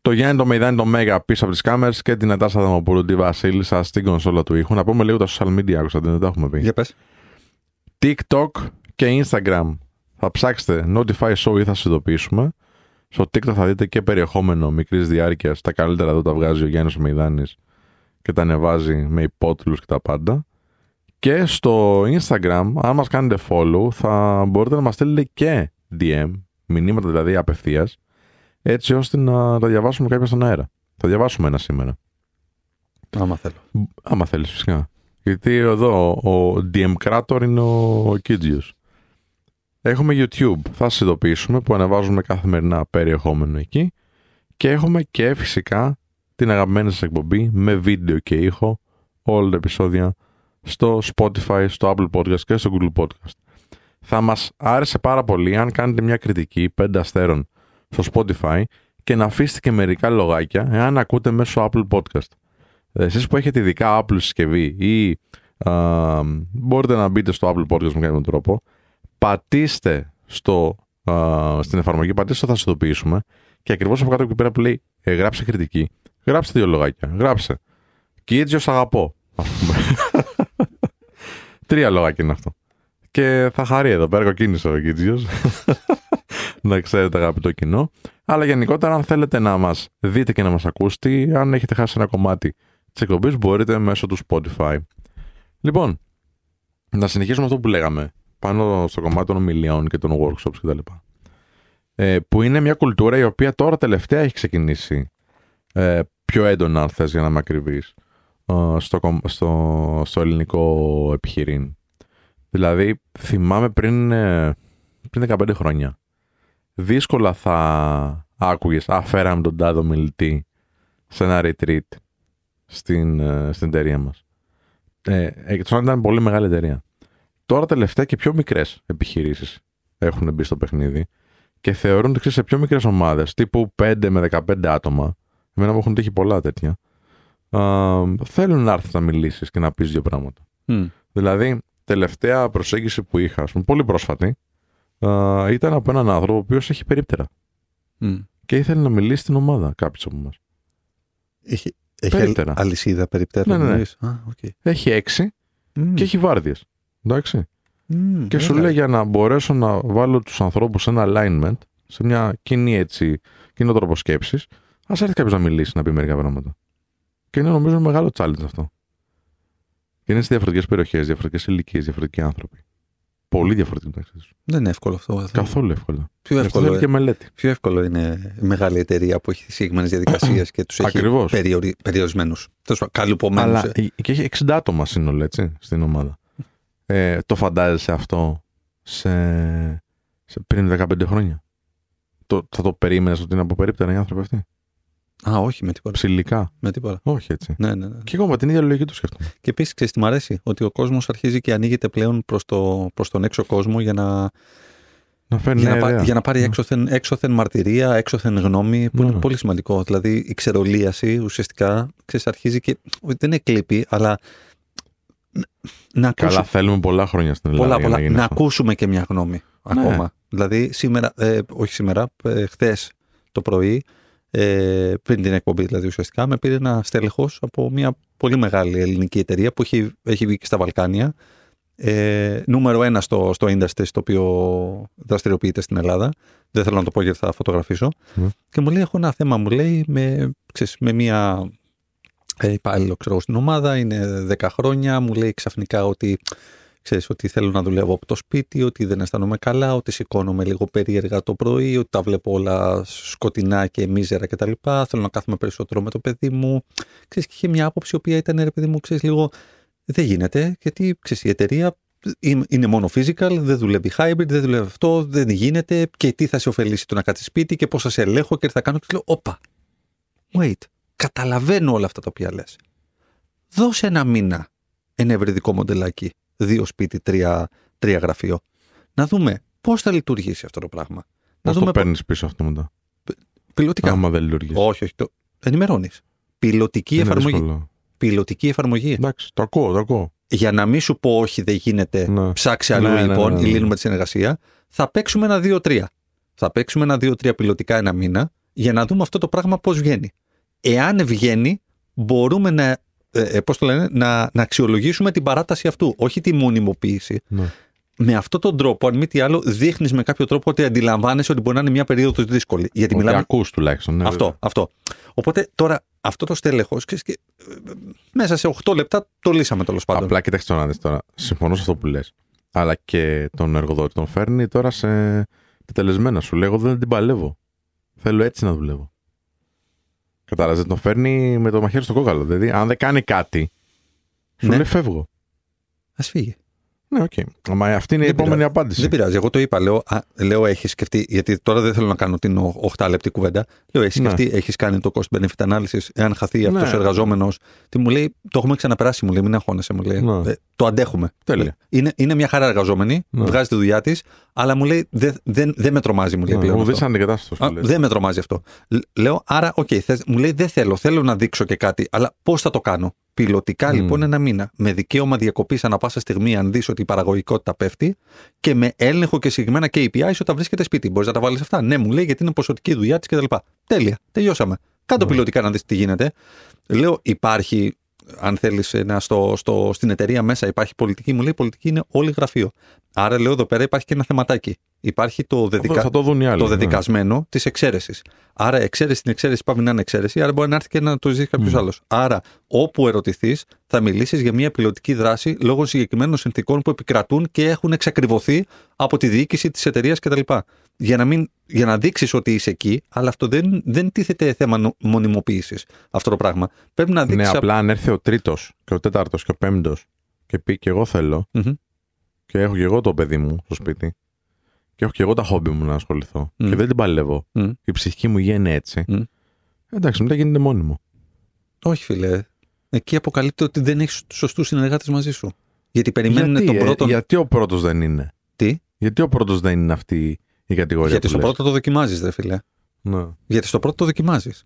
Το Γιάννη το Μεϊδάνη το Μέγα πίσω από τις κάμερες και την Ατάσα Δαμοπούλου τη Βασίλισσα στην κονσόλα του ήχου. Να πούμε λίγο τα social media, Κωνσταντίνο, δεν τα έχουμε πει. Για πες. TikTok και Instagram. Θα ψάξετε Notify Show ή θα σας ειδοποιήσουμε. Στο TikTok θα δείτε και περιεχόμενο μικρής διάρκειας. Τα καλύτερα εδώ τα βγάζει ο Γιάννης Μεϊδάνη και τα ανεβάζει με υπότιτλους και τα πάντα. Και στο Instagram, αν μας κάνετε follow, θα μπορείτε να μας στείλετε και DM, μηνύματα δηλαδή απευθείας, έτσι ώστε να τα διαβάσουμε κάποια στον αέρα. Θα διαβάσουμε ένα σήμερα. Άμα θέλω. Άμα θέλεις φυσικά. Γιατί εδώ ο DM Creator είναι ο Κίτζιος. Έχουμε YouTube, θα σας ειδοποιήσουμε που ανεβάζουμε καθημερινά περιεχόμενο εκεί και έχουμε και φυσικά την αγαπημένη σας εκπομπή με βίντεο και ήχο όλα τα επεισόδια στο Spotify, στο Apple Podcast και στο Google Podcast. Θα μας άρεσε πάρα πολύ αν κάνετε μια κριτική 5 αστέρων στο Spotify και να αφήσετε και μερικά λογάκια εάν ακούτε μέσω Apple Podcast. Εσείς που έχετε ειδικά Apple συσκευή ή α, μπορείτε να μπείτε στο Apple Podcast με κάποιο τρόπο, πατήστε στο, α, στην εφαρμογή, πατήστε στο θα ειδοποιήσουμε και ακριβώς από κάτω εκεί πέρα που λέει ε, γράψε κριτική, γράψτε δύο λογάκια, γράψε. Και έτσι ως αγαπώ, ας πούμε. [laughs] Τρία λόγια είναι αυτό. Και θα χαρεί εδώ πέρα κοκκίνησε ο Κίτζιος. [laughs] να ξέρετε αγαπητό κοινό. Αλλά γενικότερα αν θέλετε να μας δείτε και να μας ακούσετε, αν έχετε χάσει ένα κομμάτι της εκπομπής μπορείτε μέσω του Spotify. Λοιπόν, να συνεχίσουμε αυτό που λέγαμε πάνω στο κομμάτι των ομιλιών και των workshops κτλ. Ε, που είναι μια κουλτούρα η οποία τώρα τελευταία έχει ξεκινήσει ε, πιο έντονα αν θες για να με ακριβείς στο, στο, στο ελληνικό επιχειρήν. Δηλαδή, θυμάμαι πριν, ε, πριν 15 χρόνια, δύσκολα θα άκουγες «Α, φέραμε τον τάδο μιλητή σε ένα retreat στην, ε, στην εταιρεία μας». Ε, εκτός αν ήταν πολύ μεγάλη εταιρεία. Τώρα τελευταία και πιο μικρές επιχειρήσεις έχουν μπει στο παιχνίδι και θεωρούν ότι σε πιο μικρές ομάδες, τύπου 5 με 15 άτομα, εμένα μου έχουν τύχει πολλά τέτοια, θέλουν να έρθει να μιλήσεις και να πεις δύο πράγματα. Δηλαδή, τελευταία προσέγγιση που είχα, πούμε, πολύ πρόσφατη, ήταν από έναν άνθρωπο ο οποίος έχει περίπτερα. Και ήθελε να μιλήσει στην ομάδα κάποιο από εμάς. Έχει, έχει αλυσίδα περίπτερα. Ναι, ναι, ναι. Έχει έξι και έχει βάρδιες. Εντάξει. και σου λέει για να μπορέσω να βάλω τους ανθρώπους σε ένα alignment, σε μια κοινή έτσι, κοινό τρόπο σκέψης, ας έρθει κάποιος να μιλήσει, να πει μερικά πράγματα. Και είναι νομίζω μεγάλο challenge αυτό. Και είναι σε διαφορετικές περιοχές, διαφορετικές ηλικίες, διαφορετικοί άνθρωποι. Πολύ διαφορετικοί μεταξύ τους. Δεν είναι εύκολο αυτό. Καθόλου εύκολο. Πιο εύκολο, είναι και μελέτη. Πιο εύκολο είναι η μεγάλη εταιρεία που έχει συγκεκριμένες διαδικασίες και τους έχει περιορι... περιορισμένους. Καλουπωμένους. Αλλά και έχει 60 άτομα σύνολο έτσι, στην ομάδα. Ε, το φαντάζεσαι αυτό σε, σε πριν 15 χρόνια; Το, θα το περίμενες ότι είναι από περίπτερα οι άνθρωποι αυτοί; Α, όχι με τίποτα. Ψηλικά. Με τίποτα. Όχι έτσι. Ναι, ναι, ναι. Και εγώ με την ίδια λογική το σκέφτομαι. Και επίσης, ξέρεις τι μου αρέσει, ότι ο κόσμος αρχίζει και ανοίγεται πλέον προς το, προς τον έξω κόσμο για να. Να για, να, για να πάρει ναι. έξωθεν, έξωθεν μαρτυρία, έξωθεν γνώμη, που είναι ναι. πολύ σημαντικό. Δηλαδή η ξερολίαση ουσιαστικά ξέρεις, αρχίζει και. Δεν είναι κλίπη, αλλά. Να Καλά, θέλουμε πολλά χρόνια στην Ελλάδα. Πολλά, πολλά. Να, να ακούσουμε και μια γνώμη ναι. ακόμα. Δηλαδή, σήμερα, ε, όχι σήμερα, ε, χθες το πρωί, ε, πριν την εκπομπή δηλαδή ουσιαστικά, με πήρε ένα στέλεχος από μια πολύ μεγάλη ελληνική εταιρεία που έχει, έχει βγει και στα Βαλκάνια. Ε, νούμερο ένα στο, στο industry στο οποίο δραστηριοποιείται στην Ελλάδα. Δεν θέλω να το πω γιατί θα φωτογραφίσω. Ναι. Και μου λέει: Έχω ένα θέμα, μου λέει, με, ξέρεις, με μια ε, υπάλληλο ξέρω, στην ομάδα, είναι 10 χρόνια. Μου λέει ξαφνικά ότι Ξέρεις ότι θέλω να δουλεύω από το σπίτι, ότι δεν αισθάνομαι καλά, ότι σηκώνομαι λίγο περίεργα το πρωί, ότι τα βλέπω όλα σκοτεινά και μίζερα κτλ. Θέλω να κάθομαι περισσότερο με το παιδί μου. Ξέρεις, και είχε μια άποψη η οποία ήταν, ρε παιδί μου, ξέρεις, λίγο δεν γίνεται, γιατί ξέρεις, η εταιρεία είναι μόνο physical, δεν δουλεύει hybrid, δεν δουλεύει αυτό, δεν γίνεται και τι θα σε ωφελήσει το να κάτσεις σπίτι και πώς θα σε ελέγχω και θα κάνω και λέω, όπα, wait, καταλαβαίνω όλα αυτά τα οποία λες. Δώσε ένα μήνα ένα ευρυδικό μοντελάκι δύο σπίτι, τρία, τρία γραφείο. Να δούμε πώς θα λειτουργήσει αυτό το πράγμα. Πώς το παίρνεις πίσω αυτό μετά; Πιλωτικά. Άμα δεν λειτουργήσει. Όχι, όχι. Το... Ενημερώνεις. Πιλωτική εφαρμογή. Δύσκολο. Πιλωτική εφαρμογή. Εντάξει, το ακούω, το ακούω. Για να μην σου πω όχι, δεν γίνεται, ναι. ψάξει αλλού ναι, ναι λοιπόν, ναι, ναι, λύνουμε τη συνεργασία, θα παίξουμε ένα δύο-τρία. Θα παίξουμε ένα δύο-τρία πιλωτικά ένα μήνα για να δούμε αυτό το πράγμα πώς βγαίνει. Εάν βγαίνει, μπορούμε να ε, ε, πώς το λένε, να, να αξιολογήσουμε την παράταση αυτού, όχι τη μονιμοποίηση. Ναι. Με αυτόν τον τρόπο, αν μη τι άλλο, δείχνεις με κάποιο τρόπο ότι αντιλαμβάνεσαι ότι μπορεί να είναι μια περίοδος δύσκολη. Γιατί ότι μιλάμε... ακούς τουλάχιστον. Ναι, αυτό, αυτό. Οπότε τώρα αυτό το στέλεχος μέσα σε 8 λεπτά το λύσαμε τέλος πάντων. Απλά κοίταξε να δεις τώρα. Συμφωνώ σε αυτό που λες. Αλλά και τον εργοδότη τον φέρνει τώρα σε τελεσμένα. Σου λέω, εγώ δεν την παλεύω. Θέλω έτσι να δουλεύω. Κατάλαβες, τον φέρνει με το μαχαίρι στο κόκαλο. Δηλαδή, αν δεν κάνει κάτι, σου Ναι. λέει φεύγω. Α φύγει. Ναι, οκ. Μα αυτή είναι η Δεν επόμενη πειράζει. απάντηση. Δεν πειράζει. Εγώ το είπα. Λέω, α, λέω έχεις σκεφτεί. Γιατί τώρα δεν θέλω να κάνω την 8 λεπτή κουβέντα. Λέω, έχεις Ναι. σκεφτεί, έχεις κάνει το cost benefit analysis. Εάν χαθεί αυτός Ναι. ο εργαζόμενος. Τι μου λέει, το έχουμε ξαναπεράσει. Μου λέει, μην αγχώνεσαι. Μου λέει, Ναι. «Ε, το αντέχουμε. Τέλεια. Λέει. Είναι, είναι μια χαρά εργαζόμενη. Ναι. Βγάζει τη δουλειά της. Αλλά μου λέει, δεν δεν δεν με τρομάζει. Μου λέει Ναι, πλέον. μου αυτό. δεις αντικατάστατος. Α, σου λέει. δεν με τρομάζει αυτό. Λ- Λέω, άρα, οκ, θες- μου λέει, δεν θέλω. Θέλω να δείξω και κάτι. Αλλά πώς θα το κάνω; Πιλωτικά Μμ. λοιπόν ένα μήνα. Με δικαίωμα διακοπής ανά πάσα στιγμή, αν δεις ότι η παραγωγικότητα πέφτει. Και με έλεγχο και συγκεκριμένα KPIs όταν βρίσκεται σπίτι. Μπορείς να τα βάλεις αυτά. Ναι, μου λέει, γιατί είναι ποσοτική δουλειά της κτλ. Τέλεια. Τελειώσαμε. Κάτω Ναι. πιλωτικά να δεις τι γίνεται. Λέω, υπάρχει. Αν θέλεις στο, στο, στην εταιρεία μέσα υπάρχει πολιτική, μου λέει πολιτική είναι όλη γραφείο. Άρα λέω εδώ πέρα υπάρχει και ένα θεματάκι. Υπάρχει το Αυτό δεδικά θα το δουν οι άλλοι. το ναι. δεδικασμένο της εξαίρεσης. Άρα, εξαίρεση στην εξαίρεση πάει να είναι εξαίρεση, άρα μπορεί να έρθει και να το ζήσει κάποιος Μμ. άλλος. Άρα, όπου ερωτηθείς, θα μιλήσεις για μια πιλωτική δράση λόγω συγκεκριμένων συνθήκων που επικρατούν και έχουν εξακριβωθεί από τη διοίκηση της εταιρείας κτλ. Για να, μην, για να δείξεις ότι είσαι εκεί, αλλά αυτό δεν, δεν τίθεται θέμα μονιμοποίησης αυτό το πράγμα. Πρέπει να δείξεις. Ναι, απλά αν έρθει ο τρίτος και ο τέταρτος και ο πέμπτος και πει και εγώ θέλω και έχω και εγώ το παιδί μου στο σπίτι και έχω και εγώ τα χόμπι μου να ασχοληθώ Μμ. και δεν την παλεύω. Μμ. Η ψυχική μου υγεία είναι έτσι. Μμ. Εντάξει, μετά γίνεται μόνιμο. Όχι, φίλε. Εκεί αποκαλύπτει ότι δεν έχεις του σωστούς συνεργάτες μαζί σου. Γιατί περιμένουν γιατί, τον ε, πρώτο. γιατί ο πρώτος δεν είναι; Τι; Γιατί ο πρώτος δεν είναι αυτή η κατηγορία. Γιατί που στο λες. πρώτο το δοκιμάζεις, δε φίλε. Ναι. Γιατί στο πρώτο το δοκιμάζεις.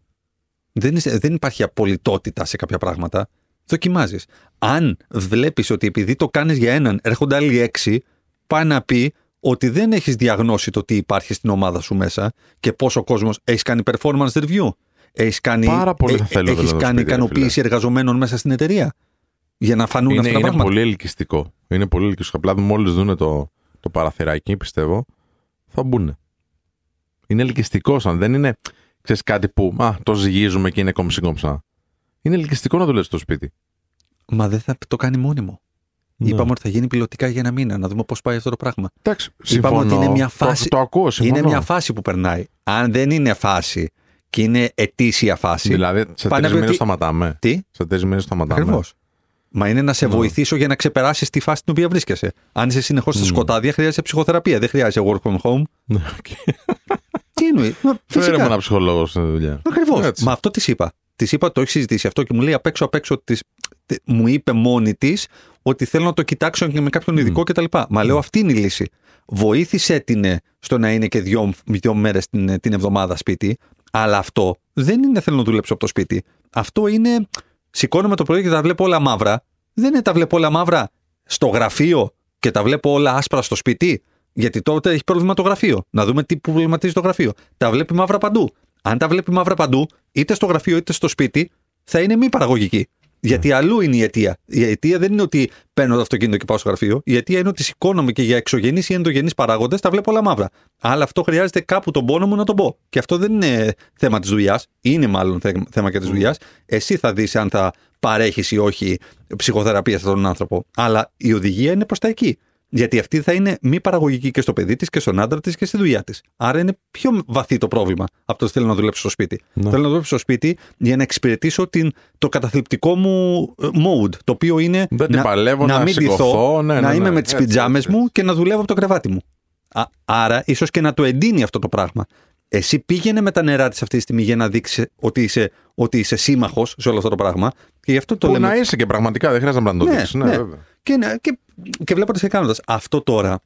Δεν, είσαι- δεν υπάρχει απολυτότητα σε κάποια πράγματα. Δοκιμάζεις. Αν βλέπεις ότι επειδή το κάνεις για έναν, έρχονται άλλοι έξι, πάει να πει ότι δεν έχεις διαγνώσει το τι υπάρχει στην ομάδα σου μέσα και πόσο κόσμος έχεις κάνει performance review. Έχεις κάνει, Πάρα πολύ θα θέλω, έχεις θέλω να κάνει σπίτι, ρε ικανοποίηση εργαζομένων μέσα στην εταιρεία. Για να φανούν Είναι, αυτά τα είναι πράγματα. πολύ ελκυστικό. Είναι πολύ ελκυστικό. Απλά μόλις δουν το, το παραθυράκι, πιστεύω, θα μπουν. Είναι ελκυστικός σαν δεν είναι ξέρεις, κάτι που α, το ζυγίζουμε και είναι κομψή κομψά. Είναι ελκυστικό να δουλεύει στο σπίτι. Μα δεν θα το κάνει μόνιμο. Ναι. Είπαμε ότι θα γίνει πιλωτικά για ένα μήνα, να δούμε πώς πάει αυτό το πράγμα. Εντάξει, Είπαμε συμφωνώ. ότι είναι μια Το- φάση- Το, ακούω, συμφωνώ. Είναι μια φάση που περνάει. Αν δεν είναι φάση και είναι ετήσια φάση. Δηλαδή, σε Πάνε τρει να πει μήνες ότι- σταματάμε. Τι, Σε τρεις μήνες σταματάμε. ακριβώς. Μα είναι να σε Ναι. βοηθήσω για να ξεπεράσεις τη φάση στην οποία βρίσκεσαι. Αν είσαι συνεχώς στα Μμ. σκοτάδια, χρειάζεσαι ψυχοθεραπεία. Δεν χρειάζεσαι work from home. Ναι, οκ. Τι εννοείς; Μα, Φέρε φυσικά. μου ένα ψυχολόγος στη δουλειά. Ακριβώς. Έτσι. Μα αυτό της είπα. Της είπα, το έχει συζητήσει αυτό και μου λέει απ' έξω απ' έξω της, τε- μου είπε μόνη της ότι θέλω να το κοιτάξω και με κάποιον ειδικό κτλ. Μα λέω αυτή είναι η λύση. Βοήθησε την ε, στο να είναι και δύο, δύο μέρες την, ε, την εβδομάδα σπίτι, αλλά αυτό δεν είναι θέλω να δουλέψω από το σπίτι. Αυτό είναι σηκώνομαι το πρωί και τα βλέπω όλα μαύρα. Δεν είναι τα βλέπω όλα μαύρα στο γραφείο και τα βλέπω όλα άσπρα στο σπίτι. Γιατί τότε έχει πρόβλημα το γραφείο. Να δούμε τι προβληματίζει το γραφείο. Τα βλέπει μαύρα παντού. Αν τα βλέπει μαύρα παντού, είτε στο γραφείο είτε στο σπίτι, θα είναι μη παραγωγική. Γιατί αλλού είναι η αιτία. Η αιτία δεν είναι ότι παίρνω το αυτοκίνητο και πάω στο γραφείο. Η αιτία είναι ότι σηκώνομαι και για εξωγενείς ή ενδογενείς παράγοντες τα βλέπω όλα μαύρα. Αλλά αυτό χρειάζεται κάπου τον πόνο μου να τον πω. Και αυτό δεν είναι θέμα της δουλειάς. Είναι μάλλον θε- θέμα και της δουλειάς. Εσύ θα δεις αν θα παρέχεις ή όχι ψυχοθεραπεία σε αυτόν τον άνθρωπο. Αλλά η οδηγία είναι προς τα εκεί. Γιατί αυτή θα είναι μη παραγωγική και στο παιδί της και στον άντρα της και στη δουλειά της. Άρα είναι πιο βαθύ το πρόβλημα από το ότι θέλω να δουλέψω στο σπίτι. Ναι. Θέλω να δουλέψω στο σπίτι για να εξυπηρετήσω την, το καταθλιπτικό μου ε, mode. Το οποίο είναι Δεν την να, παλεύω, να μην σηκωθώ, ντυθώ, ναι, ναι, να ναι. είμαι με τις Έτσι, πιτζάμες έτσι, μου έτσι. και να δουλεύω από το κρεβάτι μου. Α, άρα, ίσως και να το εντείνει αυτό το πράγμα. Εσύ πήγαινε με τα νερά της αυτή τη στιγμή για να δείξει ότι είσαι, ότι είσαι σύμμαχος σε όλο αυτό το πράγμα. Και γι' αυτό το Που λέμε. να είσαι και πραγματικά, δεν χρειάζεται να το Ναι, δείξεις. Ναι, ναι. βέβαια. Και, να- και, και βλέποντας και κάνοντας. Αυτό τώρα,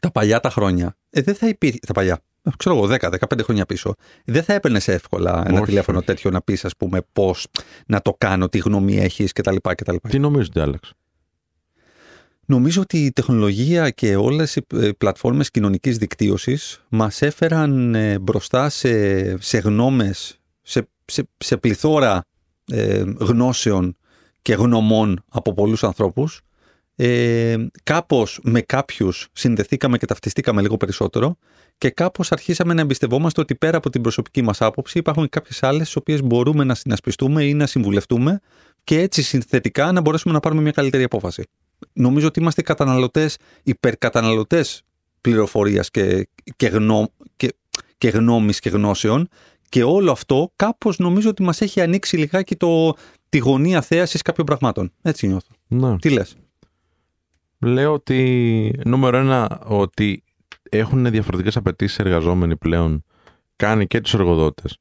τα παλιά τα χρόνια, ε, δεν θα υπήρχε. Τα παλιά, ε, ξέρω εγώ, 10-15 χρόνια πίσω, δεν θα έπαιρνες εύκολα ένα Όχι, τηλέφωνο όχι. τέτοιο να πεις, ας πούμε, πώς να το κάνω, τι γνώμη έχεις κτλ. κτλ. Τι νομίζω ότι άλλαξε. Νομίζω ότι η τεχνολογία και όλες οι ε, πλατφόρμες κοινωνικής δικτύωσης μας έφεραν ε, μπροστά σε, σε γνώμες, σε, σε, σε πληθώρα ε, γνώσεων και γνωμών από πολλούς ανθρώπους. Ε, κάπως με κάποιους συνδεθήκαμε και ταυτιστήκαμε λίγο περισσότερο και κάπως αρχίσαμε να εμπιστευόμαστε ότι πέρα από την προσωπική μας άποψη υπάρχουν κάποιες άλλες, τι οποίες μπορούμε να συνασπιστούμε ή να συμβουλευτούμε και έτσι συνθετικά να μπορέσουμε να πάρουμε μια καλύτερη απόφαση. Νομίζω ότι είμαστε καταναλωτές, υπερκαταναλωτές πληροφορίας και, και, γνώ, και, και γνώμης και γνώσεων. Και όλο αυτό κάπως νομίζω ότι μας έχει ανοίξει λιγάκι το, τη γωνία θέασης κάποιων πραγμάτων. Έτσι νιώθω. Ναι. Τι λες; Λέω ότι νούμερο ένα, ότι έχουν διαφορετικές απαιτήσεις εργαζόμενοι πλέον, κάνει και τους εργοδότες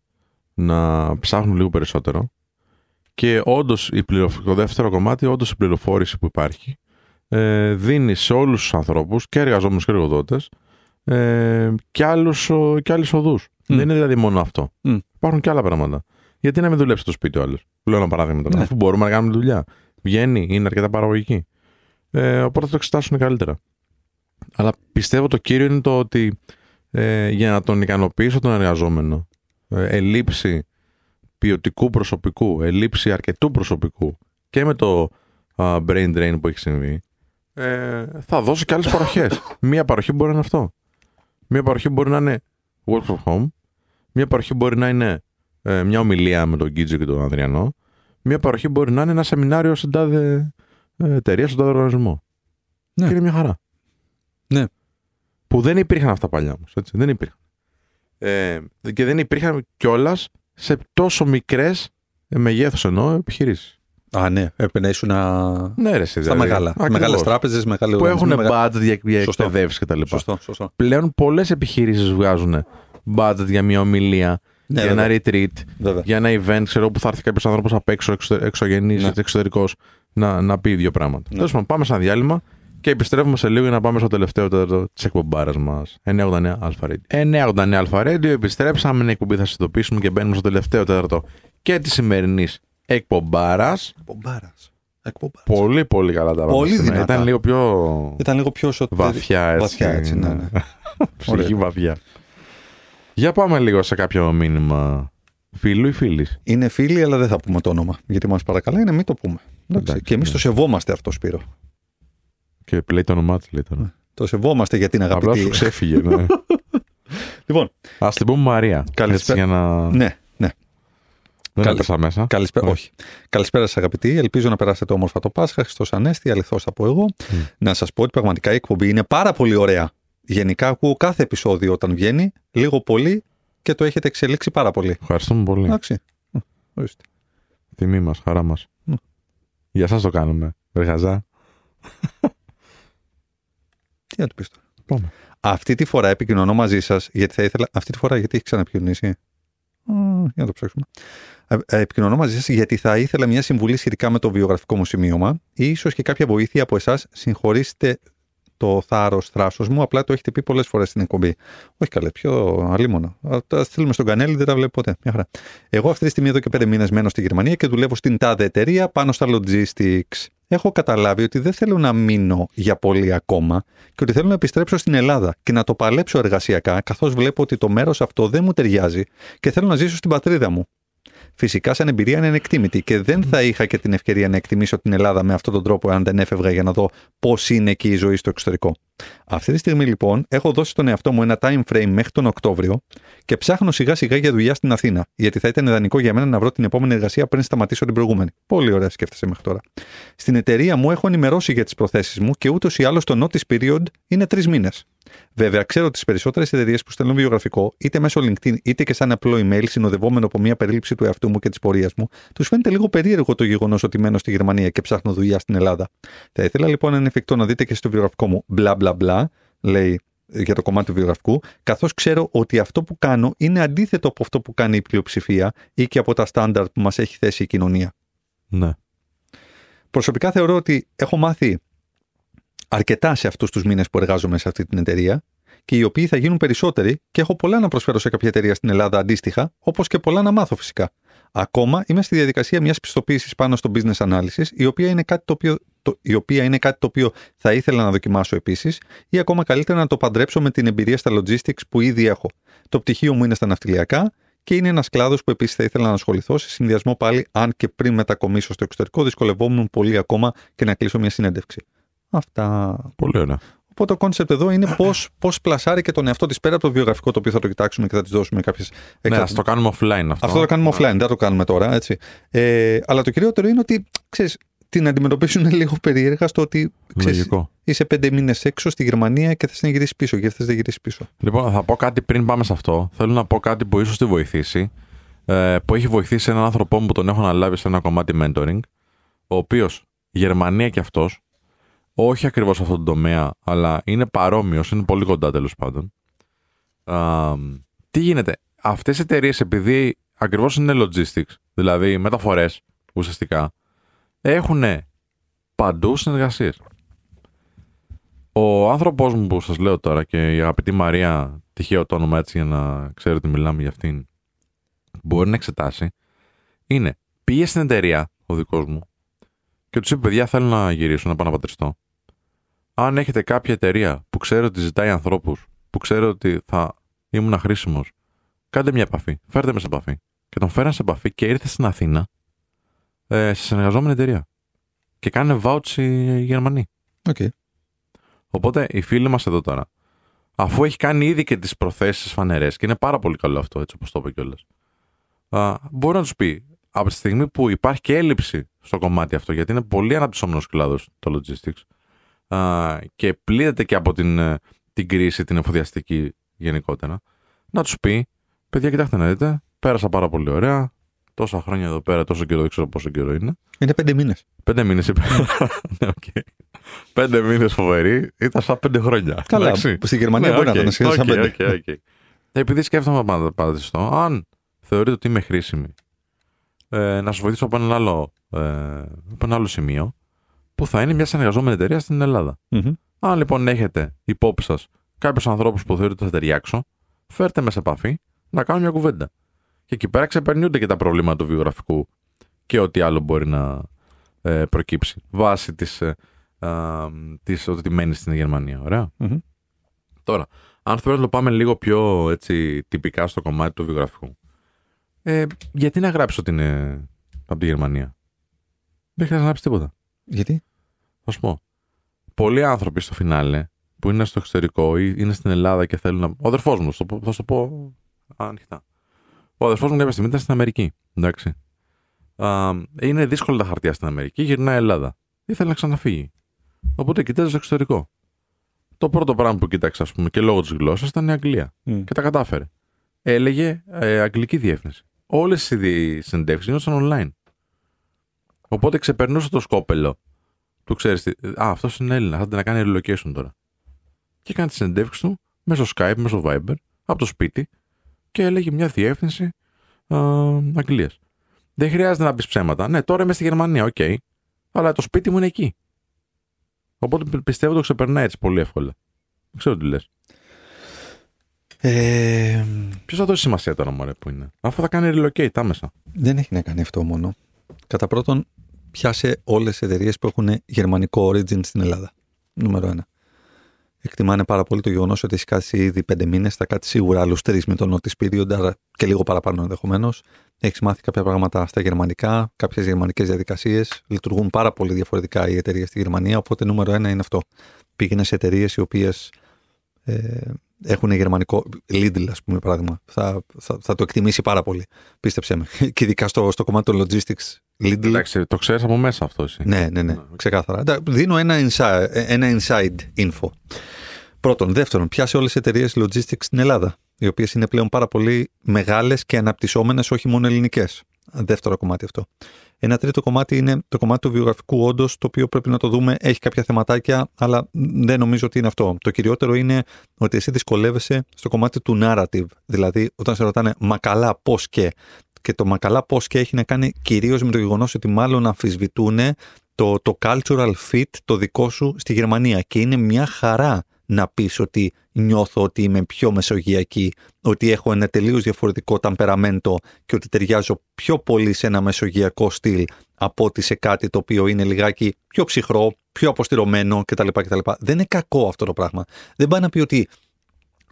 να ψάχνουν λίγο περισσότερο. Και όντως το δεύτερο κομμάτι, όντως η πληροφόρηση που υπάρχει, ε, δίνει σε όλους τους ανθρώπους, και εργαζόμενους και εργοδότες, ε, και, άλλους, και άλλες οδούς. Δεν είναι δηλαδή μόνο αυτό. Mm. Υπάρχουν και άλλα πράγματα. Γιατί να μην δουλέψει στο σπίτι ο άλλος; Λέω ένα παράδειγμα τώρα. Ναι. Αφού μπορούμε να κάνουμε δουλειά. Βγαίνει, είναι αρκετά παραγωγική. Ε, οπότε θα το εξετάσουν καλύτερα. Αλλά πιστεύω το κύριο είναι το ότι ε, για να τον ικανοποιήσω τον εργαζόμενο, ε, ελήψη ποιοτικού προσωπικού, ελήψη αρκετού προσωπικού και με το α, brain drain που έχει συμβεί, ε, θα δώσω και άλλες παροχές. [laughs] Μία παροχή μπορεί να είναι αυτό. Μία παροχή μπορεί να είναι work from home. Μία παροχή μπορεί να είναι ε, μια ομιλία με τον Κίτζο και τον Ανδριανό. Μία παροχή μπορεί να είναι ένα σεμινάριο στην τάδε ε, εταιρεία, στον τάδε οργανισμό. Ναι. Και είναι μια χαρά. Ναι. Που δεν υπήρχαν αυτά παλιά όμως. Δεν υπήρχαν. Ε, και δεν υπήρχαν κιόλας σε τόσο μικρές μεγέθους εννοώ επιχειρήσεις. Α, ναι. Έπρεπε να ήσουν να... Ναι, ρε, εσύ, στα δηλαδή. μεγάλα. Ακριβώς. Μεγάλες τράπεζες, μεγάλε Που έχουν μεγα- budget για, για Σωστό. εκπαιδεύσεις κτλ. Σωστό, σωστό. Πλέον πολλές επιχειρήσεις βγάζουν budget για μια ομιλία, Ναι, για ένα retreat, Βέβαια. για ένα event, ξέρω που θα έρθει κάποιος άνθρωπος απ' έξω, εξω, εξωγενής, Ναι. εξωτερικός, να, να πει δύο πράγματα. Ναι. Τέλος πάντων, πάμε σε ένα διάλειμμα και επιστρέφουμε σε λίγο για να πάμε στο τελευταίο τέταρτο της εκπομπάρας μας. 989 Αλφα Radio. 989 Αλφα Radio, επιστρέψαμε. Είναι εκπομπή, θα συντοπίσουμε και μπαίνουμε στο τελευταίο τέταρτο και της σημερινής εκπομπάρας. Εκπομπάρας. Εκπομπάρας. Πολύ, πολύ καλά τα Πολύ πράγματα. δυνατά. Ήταν λίγο πιο Ήταν λίγο πιο σωτήρι. βαθιά έτσι. Βαθιά έτσι, ναι, ναι. [laughs] Ψυχή βαθιά. Για πάμε λίγο σε κάποιο μήνυμα φίλου ή φίλης; Είναι φίλοι, αλλά δεν θα πούμε το όνομα. Γιατί μας παρακαλάει να μην το πούμε. Εντάξει. Εντάξει, και εμείς ναι. το σεβόμαστε αυτό, Σπύρο. Και λέει το όνομά τη, λέει τώρα. Το σεβόμαστε για την Απλά αγαπητή. σου ξέφυγε. Ναι. [laughs] Λοιπόν, Α την πούμε Μαρία. Καλησπέρα. Έτσι, για να. ναι, ναι. Δεν καλη- έπεσα μέσα. Καλησπέρα. Ναι. Όχι. Καλησπέρα σας, αγαπητοί. Ελπίζω να περάσετε όμορφα το Πάσχα. Χριστός Ανέστη, αληθώς θα πω εγώ. Να σας πω ότι πραγματικά η εκπομπή είναι πάρα πολύ ωραία. Γενικά ακούω κάθε επεισόδιο όταν βγαίνει, λίγο πολύ και το έχετε εξελίξει πάρα πολύ. Ευχαριστούμε πολύ. Εντάξει. Μ, ορίστε. Τιμή μας, χαρά μας. Ναι. Για εσά το κάνουμε. Εργαζά. Τι να του πεις τώρα. Πάμε. Αυτή τη φορά επικοινωνώ μαζί σας γιατί θα ήθελα. Αυτή τη φορά γιατί έχει ξαναπικοινωνήσει; Α, Για να το ψάξουμε. Ε, ε, Επικοινωνώ μαζί σας γιατί θα ήθελα μια συμβουλή σχετικά με το βιογραφικό μου σημείωμα ή ίσως και κάποια βοήθεια από εσάς. Συγχωρήστε το θάρρος θράσος μου, απλά το έχετε πει πολλές φορές στην εκπομπή. Όχι καλέ, πιο αλίμονο. Α, Τα στείλουμε στον κανέλη, δεν τα βλέπω ποτέ. Μια χαρά. Εγώ αυτή τη στιγμή εδώ και πέντε μήνες μένω στη Γερμανία και δουλεύω στην τάδε εταιρεία πάνω στα logistics. Έχω καταλάβει ότι δεν θέλω να μείνω για πολύ ακόμα και ότι θέλω να επιστρέψω στην Ελλάδα και να το παλέψω εργασιακά, καθώς βλέπω ότι το μέρος αυτό δεν μου ταιριάζει και θέλω να ζήσω στην πατρίδα μου. Φυσικά, σαν εμπειρία είναι ανεκτήμητη και δεν θα είχα και την ευκαιρία να εκτιμήσω την Ελλάδα με αυτόν τον τρόπο αν δεν έφευγα για να δω πώς είναι εκεί η ζωή στο εξωτερικό. Αυτή τη στιγμή, λοιπόν, έχω δώσει στον εαυτό μου ένα time frame μέχρι τον Οκτώβριο και ψάχνω σιγά σιγά για δουλειά στην Αθήνα, γιατί θα ήταν ιδανικό για μένα να βρω την επόμενη εργασία πριν σταματήσω την προηγούμενη. Πολύ ωραία σκέφτεσαι μέχρι τώρα. Στην εταιρεία μου έχω ενημερώσει για τις προθέσεις μου και ούτως ή άλλως το notice period είναι τρεις μήνες. Βέβαια, ξέρω ότι τις περισσότερες εταιρείες που στέλνουν βιογραφικό, είτε μέσω LinkedIn είτε και σαν απλό email, συνοδευόμενο από μια περίληψη του εαυτού μου και της πορείας μου, τους φαίνεται λίγο περίεργο το γεγονός ότι μένω στη Γερμανία και ψάχνω δουλειά στην Ελλάδα. Θα ήθελα λοιπόν αν είναι εφικτό να δείτε και στο βιογραφικό μου μπλα μπλα μπλα, λέει για το κομμάτι του βιογραφικού, καθώς ξέρω ότι αυτό που κάνω είναι αντίθετο από αυτό που κάνει η πλειοψηφία ή και από τα στάνταρτ που μας έχει θέσει η κοινωνία. Ναι. Προσωπικά θεωρώ ότι έχω μάθει αρκετά σε αυτούς τους μήνες που εργάζομαι σε αυτή την εταιρεία και οι οποίοι θα γίνουν περισσότεροι και έχω πολλά να προσφέρω σε κάποια εταιρεία στην Ελλάδα αντίστοιχα, όπως και πολλά να μάθω φυσικά. Ακόμα είμαι στη διαδικασία μιας πιστοποίησης πάνω στο business analysis, η οποία είναι κάτι το οποίο, το, η οποία είναι κάτι το οποίο θα ήθελα να δοκιμάσω επίσης, ή ακόμα καλύτερα να το παντρέψω με την εμπειρία στα logistics που ήδη έχω. Το πτυχίο μου είναι στα ναυτιλιακά και είναι ένας κλάδος που επίσης θα ήθελα να ασχοληθώ σε συνδυασμό πάλι, αν και πριν μετακομίσω στο εξωτερικό, δυσκολευόμουν πολύ ακόμα και να κλείσω μια συνέντευξη. Αυτά. Πολύ ωραία. Οπότε το concept εδώ είναι πώς πώς πλασάρει και τον εαυτό της πέρα από το βιογραφικό το οποίο θα το κοιτάξουμε και θα της δώσουμε κάποιες. Ναι, ας το κάνουμε offline αυτό. Αυτό το κάνουμε offline, δεν το κάνουμε τώρα. Έτσι. Ε, αλλά το κυριότερο είναι ότι ξέρεις, την αντιμετωπίσουν [laughs] λίγο περίεργα στο ότι ξέρεις, Λογικό. είσαι πέντε μήνες έξω στη Γερμανία και θες να γυρίσεις πίσω. Γιατί θες να γυρίσεις πίσω. Λοιπόν, θα πω κάτι πριν πάμε σε αυτό. Θέλω να πω κάτι που ίσως τη βοηθήσει. Ε, που έχει βοηθήσει έναν άνθρωπό μου που τον έχω αναλάβει σε ένα κομμάτι mentoring. Ο οποίος Γερμανία κι αυτός, όχι ακριβώς σε αυτόν τον τομέα, αλλά είναι παρόμοιος, είναι πολύ κοντά τέλος πάντων. Α, τι γίνεται, αυτές οι εταιρείες επειδή ακριβώς είναι logistics, δηλαδή μεταφορές ουσιαστικά, έχουν παντού συνεργασίες. Ο άνθρωπό μου που σας λέω τώρα και η αγαπητή Μαρία, τυχαίο το όνομα έτσι για να ξέρετε ότι μιλάμε για αυτήν, μπορεί να εξετάσει, είναι πήγε στην εταιρεία ο δικός μου και τους είπε: Παιδιά, θέλω να γυρίσω, να πάω να πατριστώ. Αν έχετε κάποια εταιρεία που ξέρει ότι ζητάει ανθρώπους, που ξέρει ότι θα ήμουν χρήσιμος, κάντε μια επαφή. Φέρτε με σε επαφή. Και τον φέραν σε επαφή και ήρθε στην Αθήνα ε, σε συνεργαζόμενη εταιρεία. Και κάνουν vouch οι Γερμανοί. Okay. Οπότε οι φίλοι μας εδώ τώρα, αφού έχει κάνει ήδη και τις προθέσεις φανερές, και είναι πάρα πολύ καλό αυτό, έτσι όπως το είπε κιόλας, μπορεί να τους πει από τη στιγμή που υπάρχει και έλλειψη στο κομμάτι αυτό, γιατί είναι πολύ αναπτυσσόμενος κλάδος το logistics α, και πλήττεται και από την, ε, την κρίση, την εφοδιαστική γενικότερα, να τους πει: Παιδιά, κοιτάξτε να δείτε, πέρασα πάρα πολύ ωραία. Τόσα χρόνια εδώ πέρα, τόσο καιρό, δεν ξέρω πόσο καιρό είναι. Είναι πέντε μήνες. Πέντε μήνες είπε. [laughs] ναι, okay. Πέντε μήνες φοβερή, ήταν σαν πέντε χρόνια. Καλά. Εντάξει. Στη Γερμανία Ναι, μπορεί οκ, να ήταν σχεδόν σαν οκ, πέντε. ok, ok. Επειδή σκέφτομαι πάντα πατριστώ, αν θεωρείτε ότι είμαι χρήσιμη, ε, να σας βοηθήσω από ένα, άλλο, ε, από ένα άλλο σημείο, που θα είναι μια συνεργαζόμενη εταιρεία στην Ελλάδα. Μμμ. Αν λοιπόν έχετε υπόψη σας κάποιους ανθρώπους που θεωρείτε ότι θα ταιριάξω, φέρτε με σε επαφή να κάνω μια κουβέντα. Και εκεί πέρα ξεπερνιούνται και τα προβλήματα του βιογραφικού και ό,τι άλλο μπορεί να ε, προκύψει βάσει της, ε, α, της ότι μένεις στην Γερμανία. Ωραία. Μμμ. Τώρα, αν θέλω να το πάμε λίγο πιο έτσι, τυπικά στο κομμάτι του βιογραφικού. Ε, γιατί να γράψει ότι είναι από τη Γερμανία; Δεν χρειάζεται να γράψεις τίποτα. Γιατί; Θα σου πω. Πολλοί άνθρωποι στο φινάλε που είναι στο εξωτερικό ή είναι στην Ελλάδα και θέλουν να. Ο αδερφός μου, στο πω- θα σου το πω ανοιχτά. Ο αδερφός μου κάποια στιγμή ήταν στην Αμερική. Εντάξει. Α, είναι δύσκολα τα χαρτιά στην Αμερική, γυρνάει Ελλάδα. Ήθελε να ξαναφύγει. Οπότε κοιτάζει στο εξωτερικό. Το πρώτο πράγμα που κοίταξε, ας πούμε, και λόγω της γλώσσας ήταν η Αγγλία. Μμ. Και τα κατάφερε. Έλεγε ε, αγγλική διεύθυνση. Όλες οι συνεντεύξει γίνονταν online. Οπότε ξεπερνούσε το σκόπελο του ξέρεις τι. Α, αυτός είναι Έλληνας. Θα την να κάνει relocation τώρα. Και έκανε τη συνεντεύξη του μέσω Skype, μέσω Viber, από το σπίτι και έλεγε μια διεύθυνση Αγγλίας. Δεν χρειάζεται να πεις ψέματα. Ναι, τώρα είμαι στη Γερμανία, οκ. Αλλά το σπίτι μου είναι εκεί. Οπότε πι- πιστεύω το ξεπερνάει έτσι πολύ εύκολα. Δεν ξέρω τι λες. Ε, Ποιος θα δώσει σημασία τώρα, μωρέ, που είναι. Αφού θα κάνει relocate άμεσα. δεν έχει να κάνει αυτό μόνο. Κατά πρώτον, πιάσε όλες τις εταιρείες που έχουν γερμανικό origin στην Ελλάδα. Νούμερο ένα. Εκτιμάνε πάρα πολύ το γεγονός ότι έχει κάτσει ήδη πέντε μήνες, θα κάτσει σίγουρα άλλους τρεις με το notice period, άρα και λίγο παραπάνω ενδεχομένως. Έχεις μάθει κάποια πράγματα στα γερμανικά, κάποιες γερμανικές διαδικασίες. Λειτουργούν πάρα πολύ διαφορετικά οι εταιρείες στη Γερμανία. Οπότε, νούμερο ένα είναι αυτό. Πήγαινε σε εταιρείες οι οποίες ε, έχουν γερμανικό. Lidl, ας πούμε, παράδειγμα. Θα, θα, θα το εκτιμήσει πάρα πολύ. Πίστεψέ με. [laughs] Και ειδικά στο, στο κομμάτι των logistics. Lidl. Εντάξει, το ξέρεις από μέσα αυτό εσύ. Ναι, ναι, ναι, ξεκάθαρα. Εντάξει, Δίνω ένα inside, ένα inside info. Πρώτον. Δεύτερον, πιάσε όλες τις εταιρείες logistics στην Ελλάδα, οι οποίες είναι πλέον πάρα πολύ μεγάλες και αναπτυσσόμενες, όχι μόνο ελληνικές. Δεύτερο κομμάτι αυτό. Ένα τρίτο κομμάτι είναι το κομμάτι του βιογραφικού, όντως, το οποίο πρέπει να το δούμε. Έχει κάποια θεματάκια, αλλά δεν νομίζω ότι είναι αυτό. Το κυριότερο είναι ότι εσύ δυσκολεύεσαι στο κομμάτι του narrative. Δηλαδή, όταν σε ρωτάνε, μα καλά, πώς και; Και το μα καλά, πώς και έχει να κάνει κυρίως με το γεγονός ότι μάλλον αμφισβητούν το, το cultural fit το δικό σου στη Γερμανία. Και είναι μια χαρά να πεις ότι νιώθω ότι είμαι πιο μεσογειακή, ότι έχω ένα τελείως διαφορετικό ταμπεραμέντο και ότι ταιριάζω πιο πολύ σε ένα μεσογειακό στυλ από ότι σε κάτι το οποίο είναι λιγάκι πιο ψυχρό, πιο αποστηρωμένο κτλ. κτλ. Δεν είναι κακό αυτό το πράγμα. Δεν πάει να πει ότι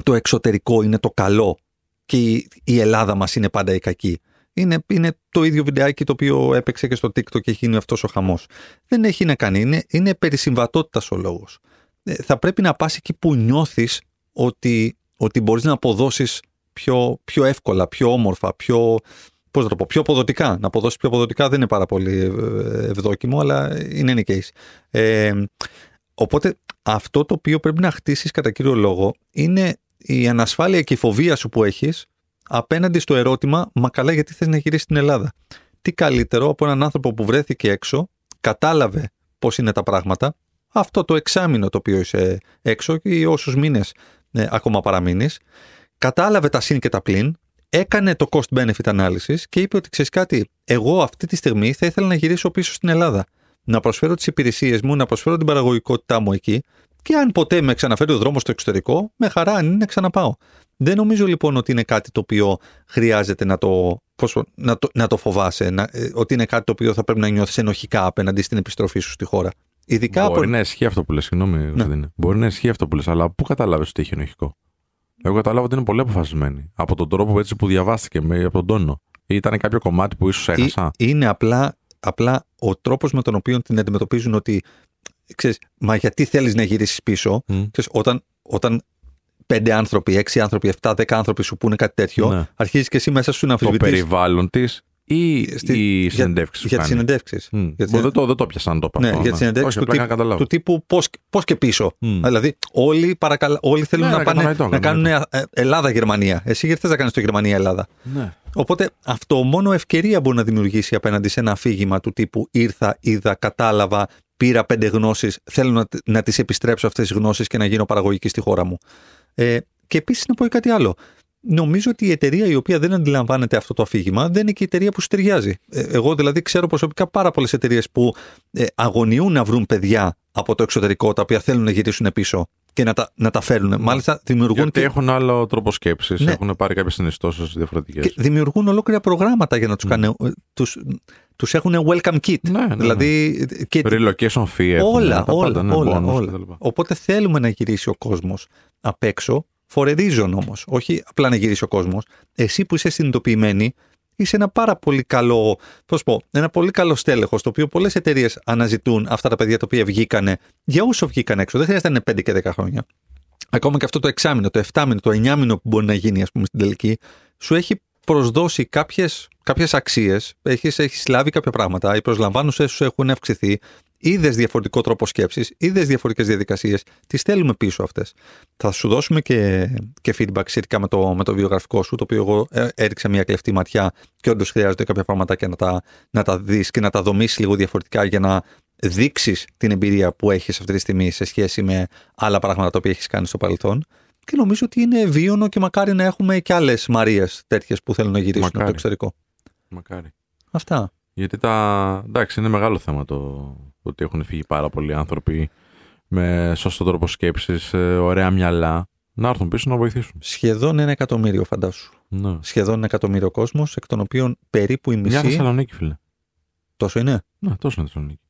το εξωτερικό είναι το καλό και η, η Ελλάδα μας είναι πάντα η κακή. Είναι, είναι το ίδιο βιντεάκι το οποίο έπαιξε και στο TikTok και έχει γίνει αυτός ο χαμός. Δεν έχει να κάνει. Είναι, είναι περί συμβατότητας ο λόγος. Ε, θα πρέπει να πας εκεί που νιώθεις ότι, ότι μπορείς να αποδώσεις πιο, πιο εύκολα, πιο όμορφα, πιο, πώς να το πω, πιο αποδοτικά. Να αποδώσεις πιο αποδοτικά δεν είναι πάρα πολύ ε, ευδόκιμο, αλλά είναι ένα case. Ε, οπότε αυτό το οποίο πρέπει να χτίσεις κατά κύριο λόγο είναι η ανασφάλεια και η φοβία σου που έχεις απέναντι στο ερώτημα «Μα καλά γιατί θες να γυρίσεις στην Ελλάδα» τι καλύτερο από έναν άνθρωπο που βρέθηκε έξω, κατάλαβε πώς είναι τα πράγματα, αυτό το εξάμεινο το οποίο είσαι έξω ή όσους μήνες ε, ακόμα παραμείνεις, κατάλαβε τα συν και τα πλην, έκανε το cost benefit analysis και είπε ότι ξέρεις κάτι, εγώ αυτή τη στιγμή θα ήθελα να γυρίσω πίσω στην Ελλάδα. Να προσφέρω τις υπηρεσίες μου, να προσφέρω την παραγωγικότητά μου εκεί και αν ποτέ με ξαναφέρει ο δρόμος στο εξωτερικό, με χαρά αν είναι ξαναπάω. Δεν νομίζω λοιπόν ότι είναι κάτι το οποίο χρειάζεται να το, πώς, να το, να το φοβάσαι, να, ε, ότι είναι κάτι το οποίο θα πρέπει να νιώθεις ενοχικά απέναντι στην επιστροφή σου στη χώρα. Ειδικά Μπορεί να ισχύει αυτό που λες, συγγνώμη, ναι. Μπορεί να ισχύει αυτό που λες, αλλά πού καταλάβει ότι έχει ενοχικό; Εγώ κατάλαβα ότι είναι πολύ αποφασισμένη. Από τον τρόπο έτσι που διαβάστηκε, με, από τον τόνο. Ή ήταν κάποιο κομμάτι που ίσως έχασα; Είναι απλά, απλά ο τρόπος με τον οποίο την αντιμετωπίζουν ότι. Ξέρεις, μα γιατί θέλεις να γυρίσεις πίσω, mm. ξέρεις, όταν, όταν πέντε άνθρωποι, έξι άνθρωποι, εφτά, δέκα άνθρωποι σου πούνε κάτι τέτοιο, ναι. αρχίζεις και εσύ μέσα σου να αμφισβητείς. Το περιβάλλον της ή Στη... οι συνεντεύξεις. Για, για τις συνεντεύξεις. Mm. Δεν, το, δεν το πιασαν το Ναι, για τις συνεντεύξεις του, τύπου, του τύπου πώς και πίσω. Mm. Δηλαδή, όλοι, παρακαλ... όλοι θέλουν ναι, να, πάνε, να κάνουν ε, Ελλάδα-Γερμανία. Εσύ γιατί θες να κάνεις το Γερμανία-Ελλάδα; Ναι. Οπότε αυτό μόνο ευκαιρία μπορεί να δημιουργήσει απέναντι σε ένα αφήγημα του τύπου ήρθα, είδα, κατάλαβα, πήρα πέντε γνώσεις, θέλω να, να τις επιστρέψω αυτές τις γνώσεις και να γίνω παραγωγική στη χώρα μου. Ε, και επίσης να πω κάτι άλλο. Νομίζω ότι η εταιρεία η οποία δεν αντιλαμβάνεται αυτό το αφήγημα δεν είναι και η εταιρεία που σου ταιριάζει. Ε, εγώ δηλαδή ξέρω προσωπικά πάρα πολλές εταιρείες που ε, αγωνιούν να βρουν παιδιά από το εξωτερικό τα οποία θέλουν να γυρίσουν πίσω και να τα, να τα φέρουν. Ναι. Μάλιστα δημιουργούν. Γιατί και... έχουν άλλο τρόπο σκέψης, ναι. έχουν πάρει κάποιες συνιστώσεις διαφορετικές. Και δημιουργούν ολόκληρα προγράμματα για να τους mm. κάνουν. Τους, τους έχουν welcome kit. Ναι, ναι, δηλαδή, ναι. Και... Relocation fee. Όλα, όλα, πάντα, ναι, όλα, όλα. Οπότε θέλουμε να γυρίσει ο κόσμος απ' έξω For a reason όμως. Όχι απλά να γυρίσει ο κόσμος. Εσύ που είσαι συνειδητοποιημένη, είσαι ένα πάρα πολύ καλό, πώς πω, ένα πολύ καλό στέλεχος, το οποίο πολλές εταιρείες αναζητούν αυτά τα παιδιά τα οποία βγήκανε, για όσο βγήκαν έξω. Δεν χρειάζεται να είναι 5 και 10 χρόνια. Ακόμα και αυτό το εξάμεινο, το 7 μήνο, το 9 μήνο που μπορεί να γίνει, ας πούμε, στην τελική, σου έχει προσδώσει κάποιες κάποιες αξίες, έχεις έχεις λάβει κάποια πράγματα, οι προσλαμβάνουσε σου έχουν αυξηθεί, είδες διαφορετικό τρόπο σκέψης, είδες διαφορετικές διαδικασίες, τις θέλουμε πίσω αυτές. Θα σου δώσουμε και, και feedback σχετικά με το, με το βιογραφικό σου, το οποίο εγώ ε, έριξα μια κλεφτή ματιά και όντως χρειάζεται κάποια πραγματάκια να τα, να τα δεις και να τα δομήσεις λίγο διαφορετικά για να δείξεις την εμπειρία που έχεις αυτή τη στιγμή σε σχέση με άλλα πράγματα τα οποία έχεις κάνει στο παρελθόν. Και νομίζω ότι είναι βίωνο και μακάρι να έχουμε και άλλες Μαρίες τέτοιες που θέλουν να γυρίσουν μακάρι. από το εξωτερικό. Μακάρι. Αυτά. Γιατί τα. εντάξει, είναι μεγάλο θέμα το, ότι έχουν φύγει πάρα πολλοί άνθρωποι με σωστό τρόπο σκέψης, ε, ωραία μυαλά, να έρθουν πίσω να βοηθήσουν. Σχεδόν ένα εκατομμύριο, φαντάσου. Ναι. Σχεδόν ένα εκατομμύριο κόσμος, εκ των οποίων περίπου η μισή. Μια Θεσσαλονίκη, φίλε. Τόσο είναι; Ναι, τόσο είναι Θεσσαλονίκη.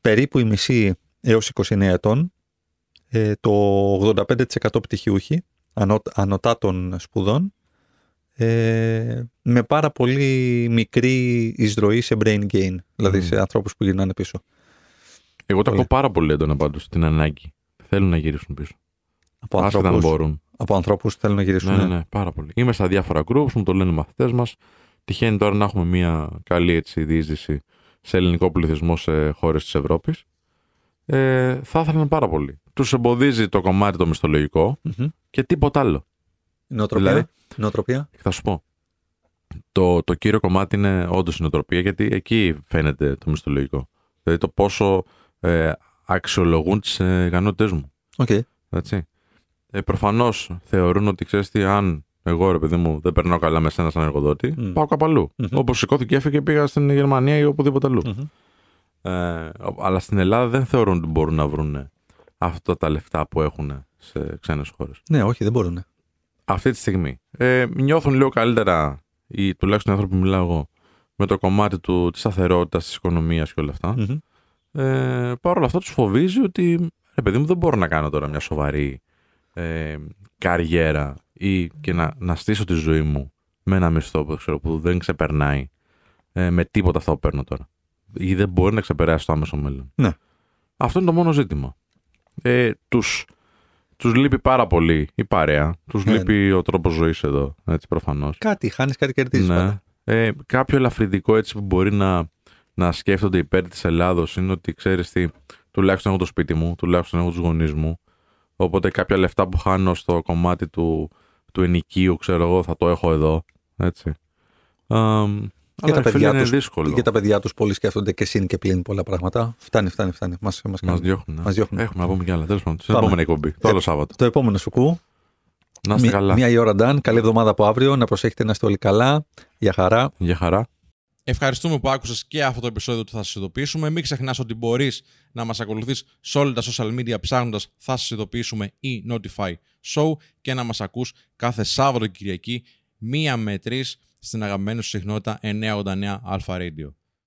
Περίπου η μισή έως 29 ετών, ε, το 85% πτυχιούχοι ανωτά των σπουδών ε, με πάρα πολύ μικρή εισρωή σε brain gain, δηλαδή σε ανθρώπους που γυρνάνε πίσω. Εγώ το ακούω πάρα πολύ έντονα πάντως την ανάγκη. Θέλουν να γυρίσουν πίσω. Από ανθρώπους, μπορούν. από ανθρώπους που θέλουν να γυρίσουν. Ναι, ναι, ναι, πάρα πολύ. Είμαι στα διάφορα groups, μου το λένε οι μαθητές μας. Τυχαίνει τώρα να έχουμε μια καλή έτσι διείσδυση σε ελληνικό πληθυσμό σε χώρες της Ευρώπης. Ε, θα ήθελαν πάρα πολύ. Τους εμποδίζει το κομμάτι το μισθολογικο και τίποτα άλλο. Νοοτροπία; Δηλαδή, νοοτροπία; Θα σου πω. Το, το κύριο κομμάτι είναι όντως η νοοτροπία, γιατί εκεί φαίνεται το μισθολογικό. Δηλαδή το πόσο ε, αξιολογούν τις ε, ικανότητές μου. Okay. Έτσι. Ε, Προφανώς θεωρούν ότι ξέρεις τι, αν εγώ ρε παιδί μου δεν περνάω καλά με σένα σαν εργοδότη, mm. πάω κάπου αλλού. Mm-hmm. Όπως σηκώθηκε και έφυγε και πήγα στην Γερμανία ή οπουδήποτε αλλού. Mm-hmm. Ε, αλλά στην Ελλάδα δεν θεωρούν ότι μπορούν να βρουν αυτά τα λεφτά που έχουν σε ξένες χώρες. Ναι, όχι, δεν μπορούν αυτή τη στιγμή. Ε, νιώθουν λίγο καλύτερα, ή τουλάχιστον οι άνθρωποι που μιλάω εγώ, με το κομμάτι του, της σταθερότητας, της οικονομίας και όλα αυτά. Mm-hmm. Ε, Παρ' όλα αυτά τους φοβίζει ότι, ρε παιδί μου, δεν μπορώ να κάνω τώρα μια σοβαρή ε, καριέρα ή και να, να στήσω τη ζωή μου με ένα μισθό που, ξέρω, που δεν ξεπερνάει ε, με τίποτα αυτό που παίρνω τώρα. Ή δεν μπορεί να ξεπεράσει το άμεσο μέλλον. Ναι. Αυτό είναι το μόνο ζήτημα. ε, τους, τους λείπει πάρα πολύ η παρέα. Τους Ναι. λείπει ο τρόπος ζωής εδώ, έτσι προφανώς. Κάτι χάνεις, κάτι κερδίζεις. Ναι. Ε, κάποιο ελαφρυντικό έτσι που μπορεί να, να σκέφτονται υπέρ της Ελλάδος είναι ότι ξέρεις τι, τουλάχιστον έχω το σπίτι μου, τουλάχιστον έχω τους γονείς μου. Οπότε κάποια λεφτά που χάνω στο κομμάτι του, του ενοικίου, ξέρω εγώ, θα το έχω εδώ. Έτσι. Αμ, αλλά τα ρε φίλε, παιδιά είναι τους- δύσκολο. Για τα παιδιά τους πολλοί σκέφτονται και συν και πλήν πολλά πράγματα. Φτάνει, φτάνει, φτάνει. Μας μας Μας κάνουν. διώχνουν. ναι. Μας διώχνουν. Έχουμε να πούμε κι άλλα. Τέλος πάντων, στην Πάμε. επόμενη εκπομπή. Το Ε, άλλο Σάββατο. Το επόμενο σου κου. Να είστε καλά. Μία η ώρα, Νταν. Καλή εβδομάδα από αύριο. Να προσέχετε να είστε όλοι καλά. Για χαρά. Για χαρά. Ευχαριστούμε που άκουσες και αυτό το επεισόδιο του Θα σας ειδοποιήσουμε. Μην ξεχνάς ότι μπορείς να μας ακολουθείς σε όλα τα social media ψάχνοντας Θα σας ειδοποιήσουμε ή Notify Show και να μας ακούς κάθε Σάββατο και Κυριακή μία με τρεις στην αγαπημένη σου συχνότητα 989 Alpha Radio.